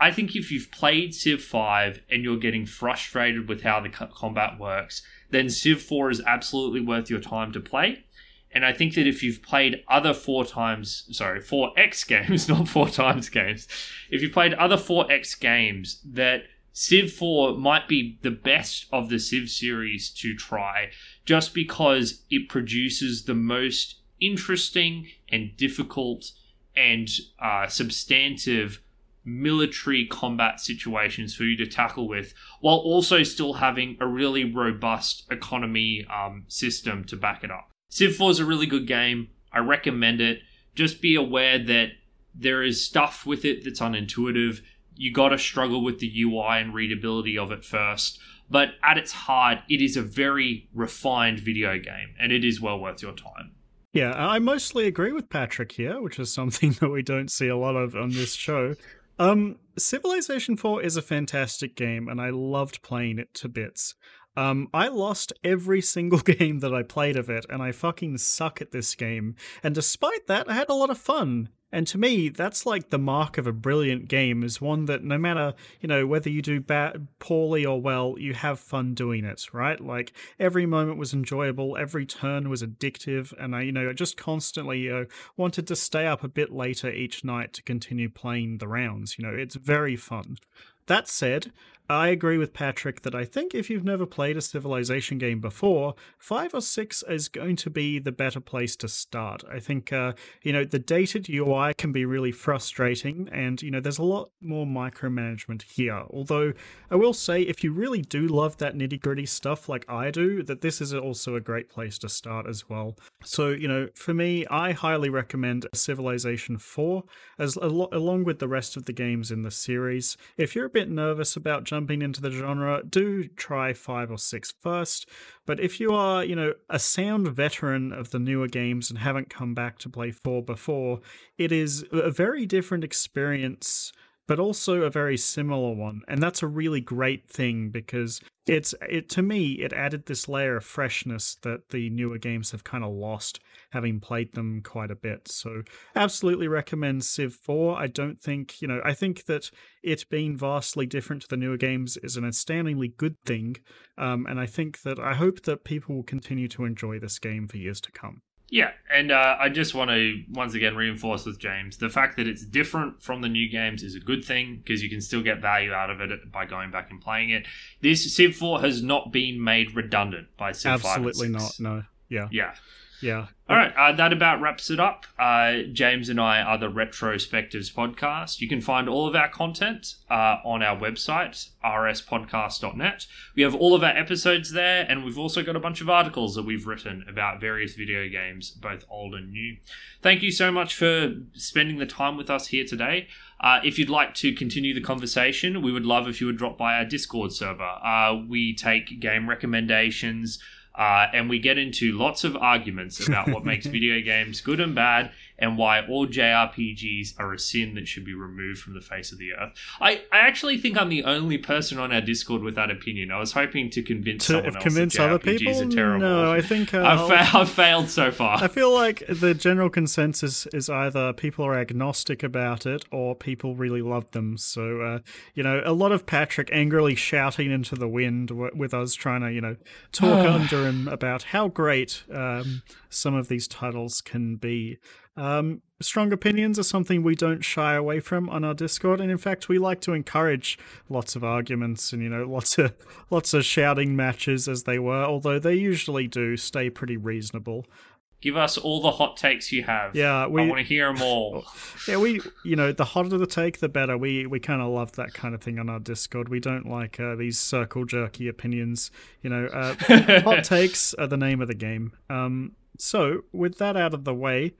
I think if you've played Civ 5 and you're getting frustrated with how the co- combat works, then Civ 4 is absolutely worth your time to play. And I think that if you've played other four times, sorry, four [LAUGHS] X games, not four times games, if you've played other four X games, that Civ 4 might be the best of the Civ series to try just because it produces the most interesting and difficult and uh, substantive military combat situations for you to tackle with, while also still having a really robust economy um, system to back it up. Civ 4 is a really good game. I recommend it. Just be aware that there is stuff with it that's unintuitive. You got to struggle with the UI and readability of it first. But at its heart, it is a very refined video game, and it is well worth your time.
Yeah, I mostly agree with Patrick here, which is something [LAUGHS] that we don't see a lot of on this show. Um, Civilization 4 is a fantastic game, and I loved playing it to bits. Um, I lost every single [LAUGHS] game that I played of it, and I fucking suck at this game. And despite that, I had a lot of fun. And to me, that's like the mark of a brilliant game is one that no matter, you know, whether you do bad, poorly or well, you have fun doing it, right? Like every moment was enjoyable, every turn was addictive, and I, you know, just constantly uh, wanted to stay up a bit later each night to continue playing the rounds. You know, it's very fun. That said, I agree with Patrick that I think if you've never played a Civilization game before, 5 or 6 is going to be the better place to start. I think, uh, you know, the dated UI can be really frustrating, and, you know, there's a lot more micromanagement here. Although, I will say, if you really do love that nitty gritty stuff like I do, that this is also a great place to start as well. So, you know, for me, I highly recommend Civilization 4, as al- along with the rest of the games in the series. If you're a bit nervous about jumping into the genre, do try 5 or six first. But if you are, you know, a sound veteran of the newer games and haven't come back to play 4 before, it is a very different experience but also a very similar one and that's a really great thing because it's it to me it added this layer of freshness that the newer games have kind of lost having played them quite a bit. So absolutely recommend civ 4 i don't think you know i think that it being vastly different to the newer games is an astoundingly good thing. Um, and i think that i hope that people will continue to enjoy this game for years to come.
Yeah, and uh, I just want to once again reinforce with James the fact that it's different from the new games is a good thing because you can still get value out of it by going back and playing it. This Civ 4 has not been made redundant by Civ 5 and
absolutely not no. Yeah.
Yeah.
Yeah
All right, uh, that about wraps it up. Uh, James and I are the Retrospectives podcast. You can find all of our content uh, on our website, rspodcast.net. We have all of our episodes there, and we've also got a bunch of articles that we've written about various video games, both old and new. Thank you so much for spending the time with us here today. Uh, if you'd like to continue the conversation, we would love if you would drop by our Discord server. Uh, we take game recommendations. Uh, and we get into lots of arguments about what makes [LAUGHS] video games good and bad and why all JRPGs are a sin that should be removed from the face of the earth. I, I actually think I'm the only person on our Discord with that opinion. I was hoping to convince
to
someone else
convince
that
other people
are terrible.
no i think uh,
I've, fa- I've failed so far.
I feel like the general consensus is either people are agnostic about it or people really love them. So, uh, you know, a lot of Patrick angrily shouting into the wind w- with us trying to, you know, talk [SIGHS] under him about how great um, some of these titles can be. Um, strong opinions are something we don't shy away from on our Discord, and in fact, we like to encourage lots of arguments and you know lots of [LAUGHS] lots of shouting matches as they were. Although they usually do stay pretty reasonable.
Give us all the hot takes you have.
Yeah,
I
we-
want to hear them all. [LAUGHS]
Yeah, we, you know, the hotter the take, the better. We we kind of love that kind of thing on our Discord. We don't like uh, these circle jerky opinions. You know, uh, [LAUGHS] hot takes are the name of the game. Um, so with that out of the way,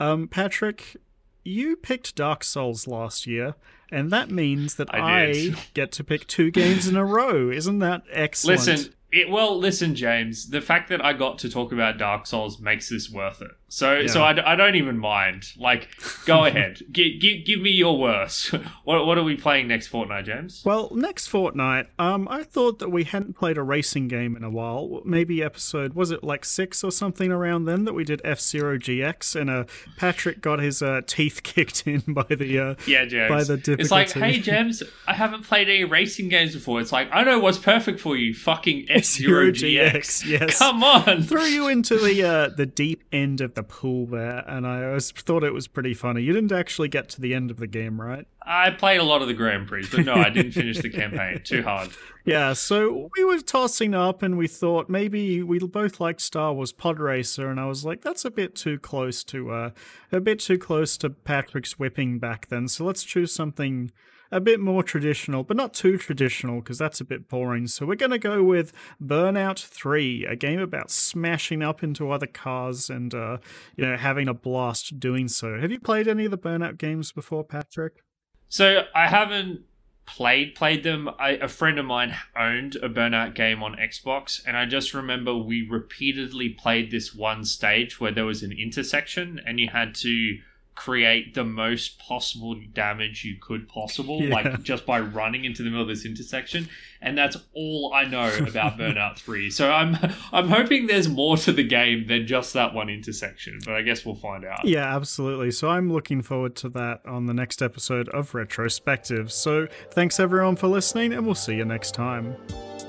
um, Patrick, you picked Dark Souls last year, and that means that
I
I, get to pick two games in a [LAUGHS] row. Isn't that excellent?
Listen, it, well, listen, James. The fact that I got to talk about Dark Souls makes this worth it. So, so
Yeah.
I, d- I don't even mind. Like, go [LAUGHS] ahead, G- gi- give me your worst. [LAUGHS] what what are we playing next fortnight, James?
Well, next fortnight, um, I thought that we hadn't played a racing game in a while. Maybe episode was it like six or something around then that we did F Zero GX, and uh, Patrick got his uh, teeth [LAUGHS] kicked in by the uh,
Yeah, James.
by the difficulty.
it's like, hey, James, I haven't played any racing games before. It's like, I know what's perfect for you. Fucking F Zero
GX. Yes.
Come on.
threw you into the uh, the deep end of the pool there, and I was, thought it was pretty funny. You didn't actually get to the end of the game, right?
I played a lot of the Grand Prix, but no, I didn't finish the campaign. [LAUGHS] Too hard.
Yeah, so we were tossing up, and we thought maybe we both liked Star Wars Pod Racer, and I was like, that's a bit too close to uh, a bit too close to Patrick's whipping back then. So let's choose something a bit more traditional, but not too traditional because that's a bit boring. So we're gonna go with Burnout Three, a game about smashing up into other cars and uh, you know having a blast doing so. Have you played any of the Burnout games before, Patrick?
So I haven't played played them. I, a friend of mine owned a Burnout game on Xbox, and I just remember we repeatedly played this one stage where there was an intersection, and you had to create the most possible damage you could possible, [LAUGHS]
Yeah.
like just by running into the middle of this intersection. And that's all I know [LAUGHS] about Burnout Three. So I'm I'm hoping there's more to the game than just that one intersection, but I guess we'll find out.
Yeah, absolutely. So I'm looking forward to that on the next episode of Retrospective. So thanks everyone for listening, and we'll see you next time.